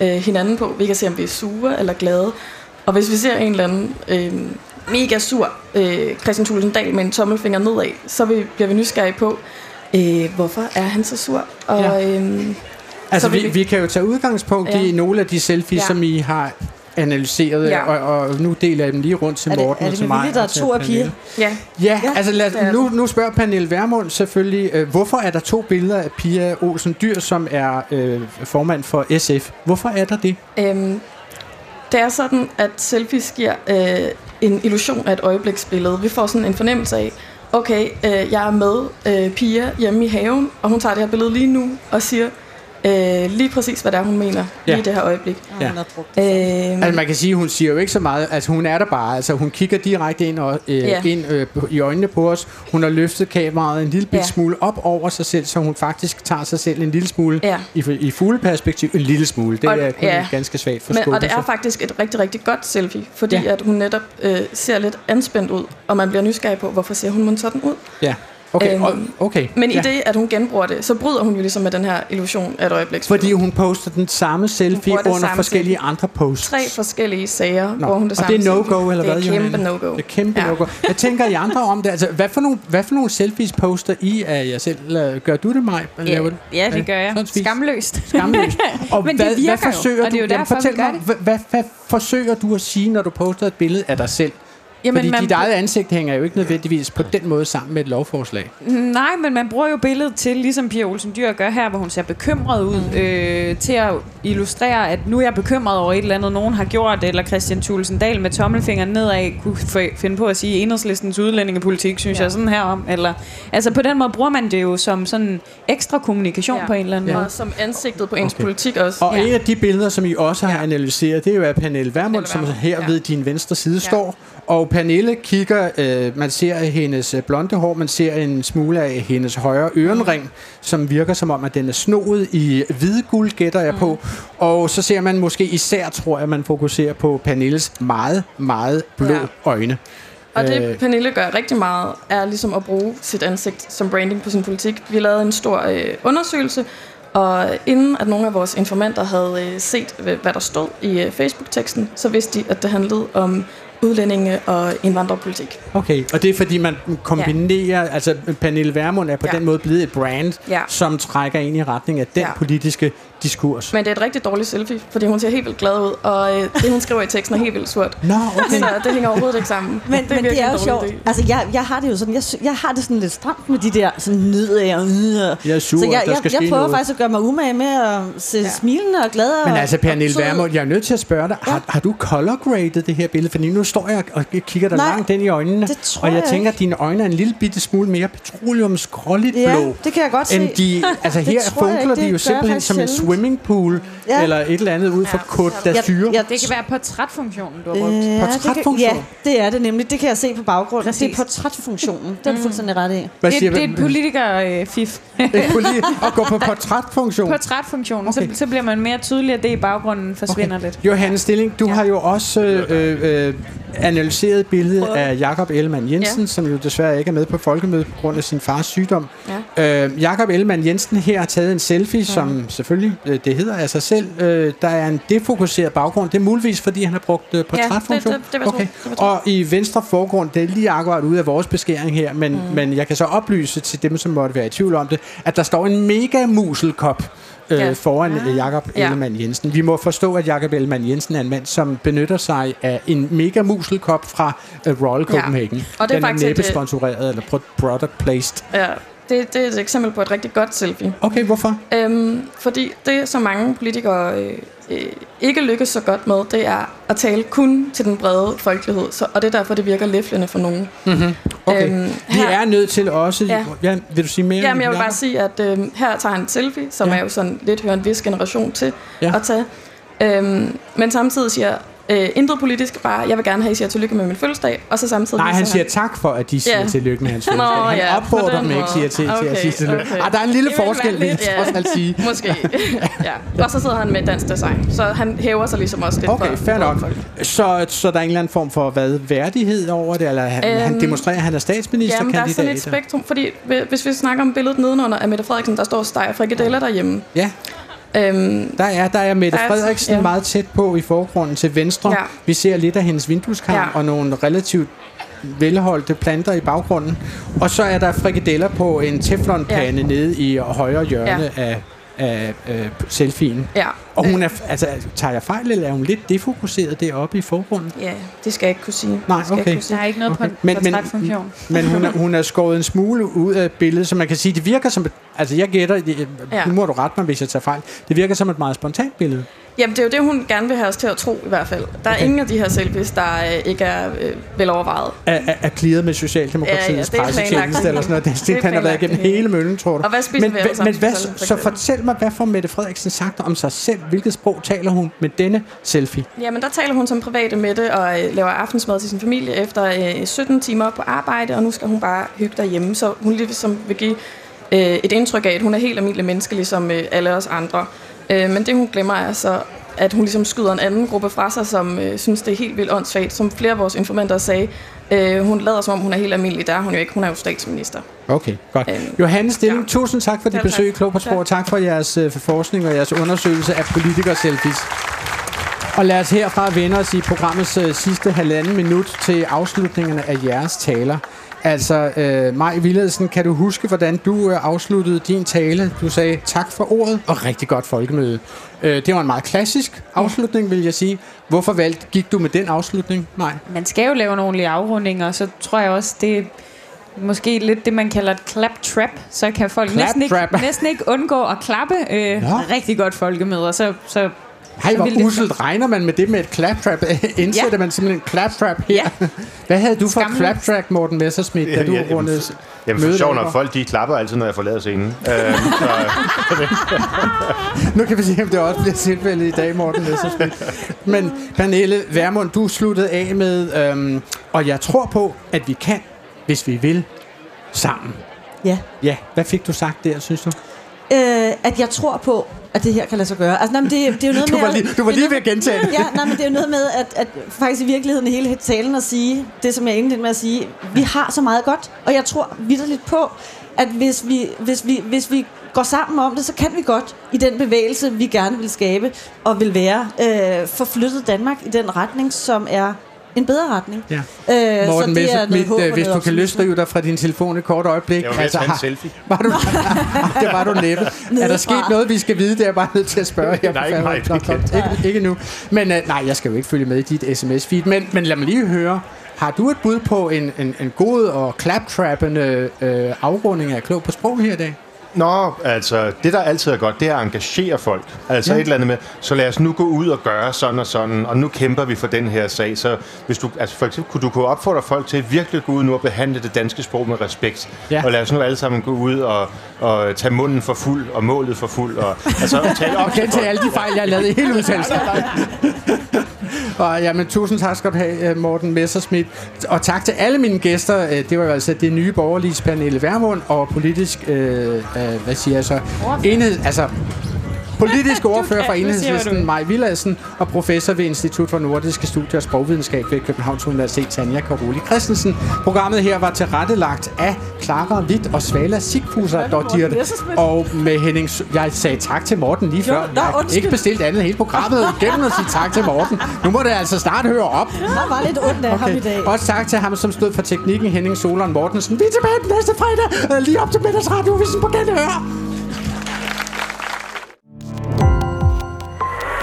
øh, hinanden på. Vi kan se, om vi er sure eller glade. Og hvis vi ser en eller anden øh, mega sur øh, Christian Thulesen Dahl med en tommelfinger nedad, så vi, bliver vi nysgerrige på, øh, hvorfor er han så sur? Og, Ja. øh, Altså, så vil vi, vi kan jo tage udgangspunkt ja. I nogle af de selfies, Ja. som I har analyseret, Ja. og, og nu deler jeg dem lige rundt til Er det- Morten er og det til med mig. vilje, der er og til to af piger? Ja. Ja, Ja, altså lad, nu, nu spørger Pernille Vermund selvfølgelig, øh, hvorfor er der to billeder af Pia Olsen Dyr, som er øh, formand for SF? Hvorfor er der det? Øhm, det er sådan, at selfies giver øh, en illusion af et øjebliksbillede. Vi får sådan en fornemmelse af, okay, øh, jeg er med øh, Pia hjemme i haven, og hun tager det her billede lige nu og siger, øh, lige præcis, hvad det er, hun mener Ja. lige i det her øjeblik. Ja. Øh, Altså man kan sige, hun siger jo ikke så meget. Altså hun er der bare. Altså hun kigger direkte ind, og, øh, Ja. ind øh, på- i øjnene på os. Hun har løftet kameraet en lille Ja. smule op over sig selv, så hun faktisk tager sig selv en lille smule Ja. i, i fugleperspektiv. En lille smule. Det Og- er kun ja. ganske svagt for Men, og det er faktisk et rigtig, rigtig godt selfie, fordi ja. at hun netop øh, ser lidt anspændt ud, og man bliver nysgerrig på, hvorfor ser hun mon sådan ud. Ja. Okay, Øhm, okay. Men ja. i det, at hun genbruger det, så bryder hun jo ligesom med den her illusion af et øjeblik. Fordi hun poster den samme selfie under samme forskellige selfie. andre posts. Tre forskellige sager, Nå, hvor hun det og samme det er no-go, selfie. eller hvad, Det er kæmpe Johanne? no-go. Det er kæmpe Ja. no-go. Hvad tænker I andre om det? Altså, hvad for nogle, hvad for nogle selfies poster I af jer selv? Gør du det, mig? Ja, ja, det gør jeg. Skamløst. Skamløst. Og *laughs* Men hvad, det virker hvad forsøger jo, og det er du, jo derfor, fortæl vi gør mig, hvad, hvad, hvad forsøger du at sige, når du poster et billede af dig selv? Jamen, Fordi man- dit eget ansigt hænger jo ikke nødvendigvis på den måde sammen med et lovforslag. Nej, men man bruger jo billedet til, ligesom Pia Olsen Dyr gør her, hvor hun ser bekymret ud, øh, til at illustrere, at nu er jeg bekymret over et eller andet, nogen har gjort, eller Christian Thulesen Dahl med tommelfingeren nedad kunne f- finde på at sige, enhedslistens udlændingepolitik, synes ja. jeg sådan her om. Eller, altså på den måde bruger man det jo som sådan ekstra kommunikation ja. på en eller anden Ja. måde. Og som ansigtet på ens okay. politik også. Og en af de billeder, som I også har analyseret, det er jo af Pernille Vermund, som her ved din venstre side står. Og Pernille kigger, øh, man ser hendes øh, blonde hår, man ser en smule af hendes højre ørenring, som virker som om, at den er snoet i hvide guld, gætter jeg på. Og så ser man måske især, tror jeg, man fokuserer på Pernilles meget, meget blå Ja. øjne. Og det Øh, Pernille gør rigtig meget, er ligesom at bruge sit ansigt som branding på sin politik. Vi lavede en stor øh, undersøgelse, og inden at nogle af vores informanter havde øh, set, hvad hvad der stod i øh, Facebook-teksten, så vidste de, at det handlede om udlændinge og indvandrerpolitik. Okay, og det er fordi, man kombinerer, ja. altså Pernille Vermund er på ja. Den måde blevet et brand, Ja. som trækker ind i retning af den Ja. politiske diskurs. Men det er et rigtig dårligt selfie, fordi hun ser helt vildt glad ud, og øh, det, hun skriver i teksten, er helt vildt surt. Nå, okay. Så det hænger overhovedet ikke sammen. Men, det, men det er jo sjovt. idé. Altså, jeg, jeg har det jo sådan, jeg, jeg har det sådan lidt stramt med de der sådan nedad og yder. Jeg er sur, Så jeg, der jeg, skal jeg ske prøver noget. faktisk at gøre mig umage med at se ja. smilende og glad og Men altså, Pernille og sød. Vermund, jeg er nødt til at spørge dig, ja. har, har du color graded det her billede? Fordi nu står jeg og kigger dig Nej, langt ind i øjnene, det tror og jeg jeg tænker, at dine øjne er en lille bitte smule mere petroleumsgråligt Ja, blå. det kan jeg godt end se. De, altså *laughs* her jeg funkler de det jo simpelthen som en. Swimmingpool, Ja. eller et eller andet ud fra Côte d'Azur. jeg- Det kan være portrætfunktionen, du har brugt. Øh, ja, det kan, Portrætfunktion? ja, det er det nemlig. Det kan jeg se på baggrunden. Præcis. Det er portrætfunktionen. Det er du fuldstændig ret i. Hvad Det, siger det er et politiker-fif. At gå på portrætfunktion. Portrætfunktionen, Okay. så, så bliver man mere tydelig, at det i baggrunden forsvinder okay. lidt. Johannes Stilling, du ja. har jo også øh, øh, analyseret billedet af Jakob Ellemann Jensen, ja. Ja. som jo desværre ikke er med på folkemødet på grund af sin fars sygdom. Ja. Øh, Jakob Ellemann Jensen her har taget en selfie, som selvfølgelig, øh, det hedder af sig selv. Øh, der er en defokuseret baggrund. Det er muligvis, fordi han har brugt øh, portrætfunktion. det- det okay. Det jeg tro. Og i venstre forgrund, det er lige akkurat ude af vores beskæring her, men, mm. men jeg kan så oplyse til dem, som måtte være i tvivl om det, at der står en mega muselkop øh, Ja. foran ah. Jakob Ja. Ellemann Jensen. Vi må forstå, at Jakob Ellemann Jensen er en mand, som benytter sig af en mega muselkop fra uh, Royal Copenhagen. Og det er Den faktisk er næppe øh, sponsoreret eller pro- product placed. Ja, det, det er et eksempel på et rigtig godt selfie. Okay, hvorfor? Øhm, fordi det, som mange politikere øh, øh, ikke lykkes så godt med, det er at tale kun til den brede folkelighed. Så, og det er derfor, det virker læflende for nogen. Mm-hmm. Okay. Øhm, Øhm, Vi her- er nødt til også... Ja. Ja. Vil du sige mere? Jamen, jeg vil bare sige, at øh, her tager han en selfie, som Ja. er jo sådan lidt hører en vis generation til ja. at tage. Øhm, men samtidig siger øh, intet politisk, bare jeg vil gerne have, at I siger tillykke med min fødselsdag, og så samtidig... Nej, han siger tak for, at de siger Ja. tillykke med hans Nå, fødselsdag. Han ja, opfordrer dem ikke siger til, til at Okay, sige tillykke. okay. Ah, der er en lille vil forskel, vil jeg trods alt sige. Måske, *laughs* ja. Og så sidder han med dansk design, så han hæver sig ligesom også lidt Okay, for, fair nok. Så, så der er en eller anden form for hvad, værdighed over det, eller han, øhm, han demonstrerer, at han er statsministerkandidat? Jamen, der er sådan et spektrum, fordi hvi- hvis vi snakker om billedet nedenunder af Mette Frederiksen, der står steg frikadeller derhjemme. Ja. Øhm, Der er, der er Mette Der er- Frederiksen ja. meget tæt på i forgrunden til venstre. Ja. Vi ser lidt af hendes vindueskarm Ja. og nogle relativt velholdte planter i baggrunden. Og så er der frikadeller på en teflonpande ja. nede i højre hjørne ja. af, af øh, selfien. Ja. Og hun er, altså, tager jeg fejl, eller er hun lidt defokuseret deroppe i forgrunden? Ja, det skal jeg ikke kunne sige. Nej, okay. ikke kunne sige. Der er ikke noget Okay. okay. Men- men-. *laughs* Men hun er, hun er skåret en smule ud af billedet, så man kan sige, det virker som et, altså jeg gætter, det- Ja. nu må du rette mig, hvis jeg tager fejl, det virker som et meget spontant billede. Jamen, det er jo det, hun gerne vil have os til at tro, i hvert fald. Der er Okay. ingen af de her selfies, der øh, ikke er øh, velovervejet. Er, er, er clearet med Socialdemokratiets Ja, ja, pressetjeneste eller sådan noget. Det, det, Det kan have været gennem hele. møllen, tror du. Og hvad spiser men, vi alle sammen Men hvad, så fortæl mig, hvad får Mette Frederiksen sagt om sig selv? Hvilket sprog taler hun med denne selfie? Jamen, der taler hun som private med det og øh, laver aftensmad til sin familie efter øh, 17 timer på arbejde, og nu skal hun bare hygge derhjemme. Så hun ligesom vil give øh, et indtryk af, at hun er helt almindelig menneske, ligesom øh, alle os andre. Øh, men det, hun glemmer, er så, at hun ligesom skyder en anden gruppe fra sig, som øh, synes, det er helt vildt åndssvagt. Som flere af vores informanter sagde, øh, hun lader som om, hun er helt almindelig. Der er hun jo ikke. Hun er jo statsminister. Okay, godt. Johannes Stilling, ja. tusind tak for dit besøg i. Klog på Sprog, og tak for jeres øh, forskning og jeres undersøgelse af politikerselfies. Og lad os herfra vende os i programmets øh, sidste halvanden minut til afslutningerne af jeres taler. Altså, øh, Maj Villadsen, kan du huske, hvordan du øh, afsluttede din tale? Du sagde tak for ordet og rigtig godt folkemøde. Øh, det var en meget klassisk afslutning, vil jeg sige. Hvorfor valgte, gik du med den afslutning, Maj? Man skal jo lave en ordentlig afrunding, og så tror jeg også, det er måske lidt det, man kalder et clap trap. Så kan folk Clap næsten ikke, næsten ikke undgå at klappe. Øh, Nå. rigtig godt folkemøde, og så... så Hej, hvor ville det- uselt regner man med det med et claptrap. Indsætter Ja. *laughs* man simpelthen en claptrap her? Hvad havde du for et Skamløst. claptrap, Morten Messerschmidt, da du Ja, jamen, rundede Jamen, for sjov nok, folk de klapper altid, når jeg forlader scenen. Øh, så, *laughs* Nu kan vi se, om det også bliver tilfældet i dag, Morten Messerschmidt. Men Pernille Vermund, du sluttede af med, øhm, og jeg tror på, at vi kan, hvis vi vil, sammen. Ja. Ja, hvad fik du sagt der, synes du? øh, at jeg tror på, at det her kan lade sig gøre. Altså, nej, men det, det er jo noget Du med... var lige- du var lige ved at gentage det. Ja, nej, men det er jo noget med, at, at faktisk i virkeligheden hele talen at sige, det som jeg indledte med at sige, vi har så meget godt, og jeg tror vidderligt på, at hvis vi, hvis vi, hvis vi går sammen om det, så kan vi godt i den bevægelse, vi gerne vil skabe og vil være, øh, forflyttet Danmark i den retning, som er en bedre retning. Ja. Øh, Morten så det er Messerschmidt, håb øh, hvis du kan løsrive dig fra din telefon et kort øjeblik. Jeg var en har- selfie. *laughs* Var du, *laughs* det var du næppe. Er der sket noget, vi skal vide? Det er bare nødt til at spørge her. Nej, ikke godt. ikke, ikke nu. Men uh, nej, jeg skal jo ikke følge med i dit sms-feed. Men, men lad mig lige høre. Har du et bud på en, en, en god og claptrappende øh, afrunding af Klog på Sprog her i dag? Nå, altså, det der altid er godt, det er at engagere folk. Altså Ja. et eller andet med, så lad os nu gå ud og gøre sådan og sådan, og nu kæmper vi for den her sag. Så hvis du, altså for eksempel, kunne du kunne opfordre folk til at virkelig gå ud nu og behandle det danske sprog med respekt. Ja. Og lad os nu alle sammen gå ud og, og tage munden for fuld, og målet for fuld, og altså *laughs* tale op Og til gentage alle de fejl, jeg har lavet i hele udsendelsen. Og jamen, tusind tak skal du have, øh, Morten Messerschmidt. Og tak til alle mine gæster. Øh, Det var jo altså det nye borgerlige Pernille Vermund og politisk, øh, øh, hvad siger jeg så? Enhed, altså politisk ordfører for enhedslisten. Maj Villadsen, og professor ved Institut for Nordiske Studier og Sprogvidenskab ved Københavns Universitet, Tanja Karoli Christensen. Programmet her var tilrettelagt af Clara Witt og Svala Sigfuser Dottir, og med Henning... Jeg sagde tak til Morten lige Jo, før. Jeg har ikke bestilt andet hele programmet igennem at sige tak til Morten. Nu må det altså snart høre op. Der var lidt ondt af ham i dag. Også tak til ham, som stod for teknikken, Henning Solon Mortensen. Vi er tilbage den næste fredag, øh, lige op til middagsradiovisen på Genhør.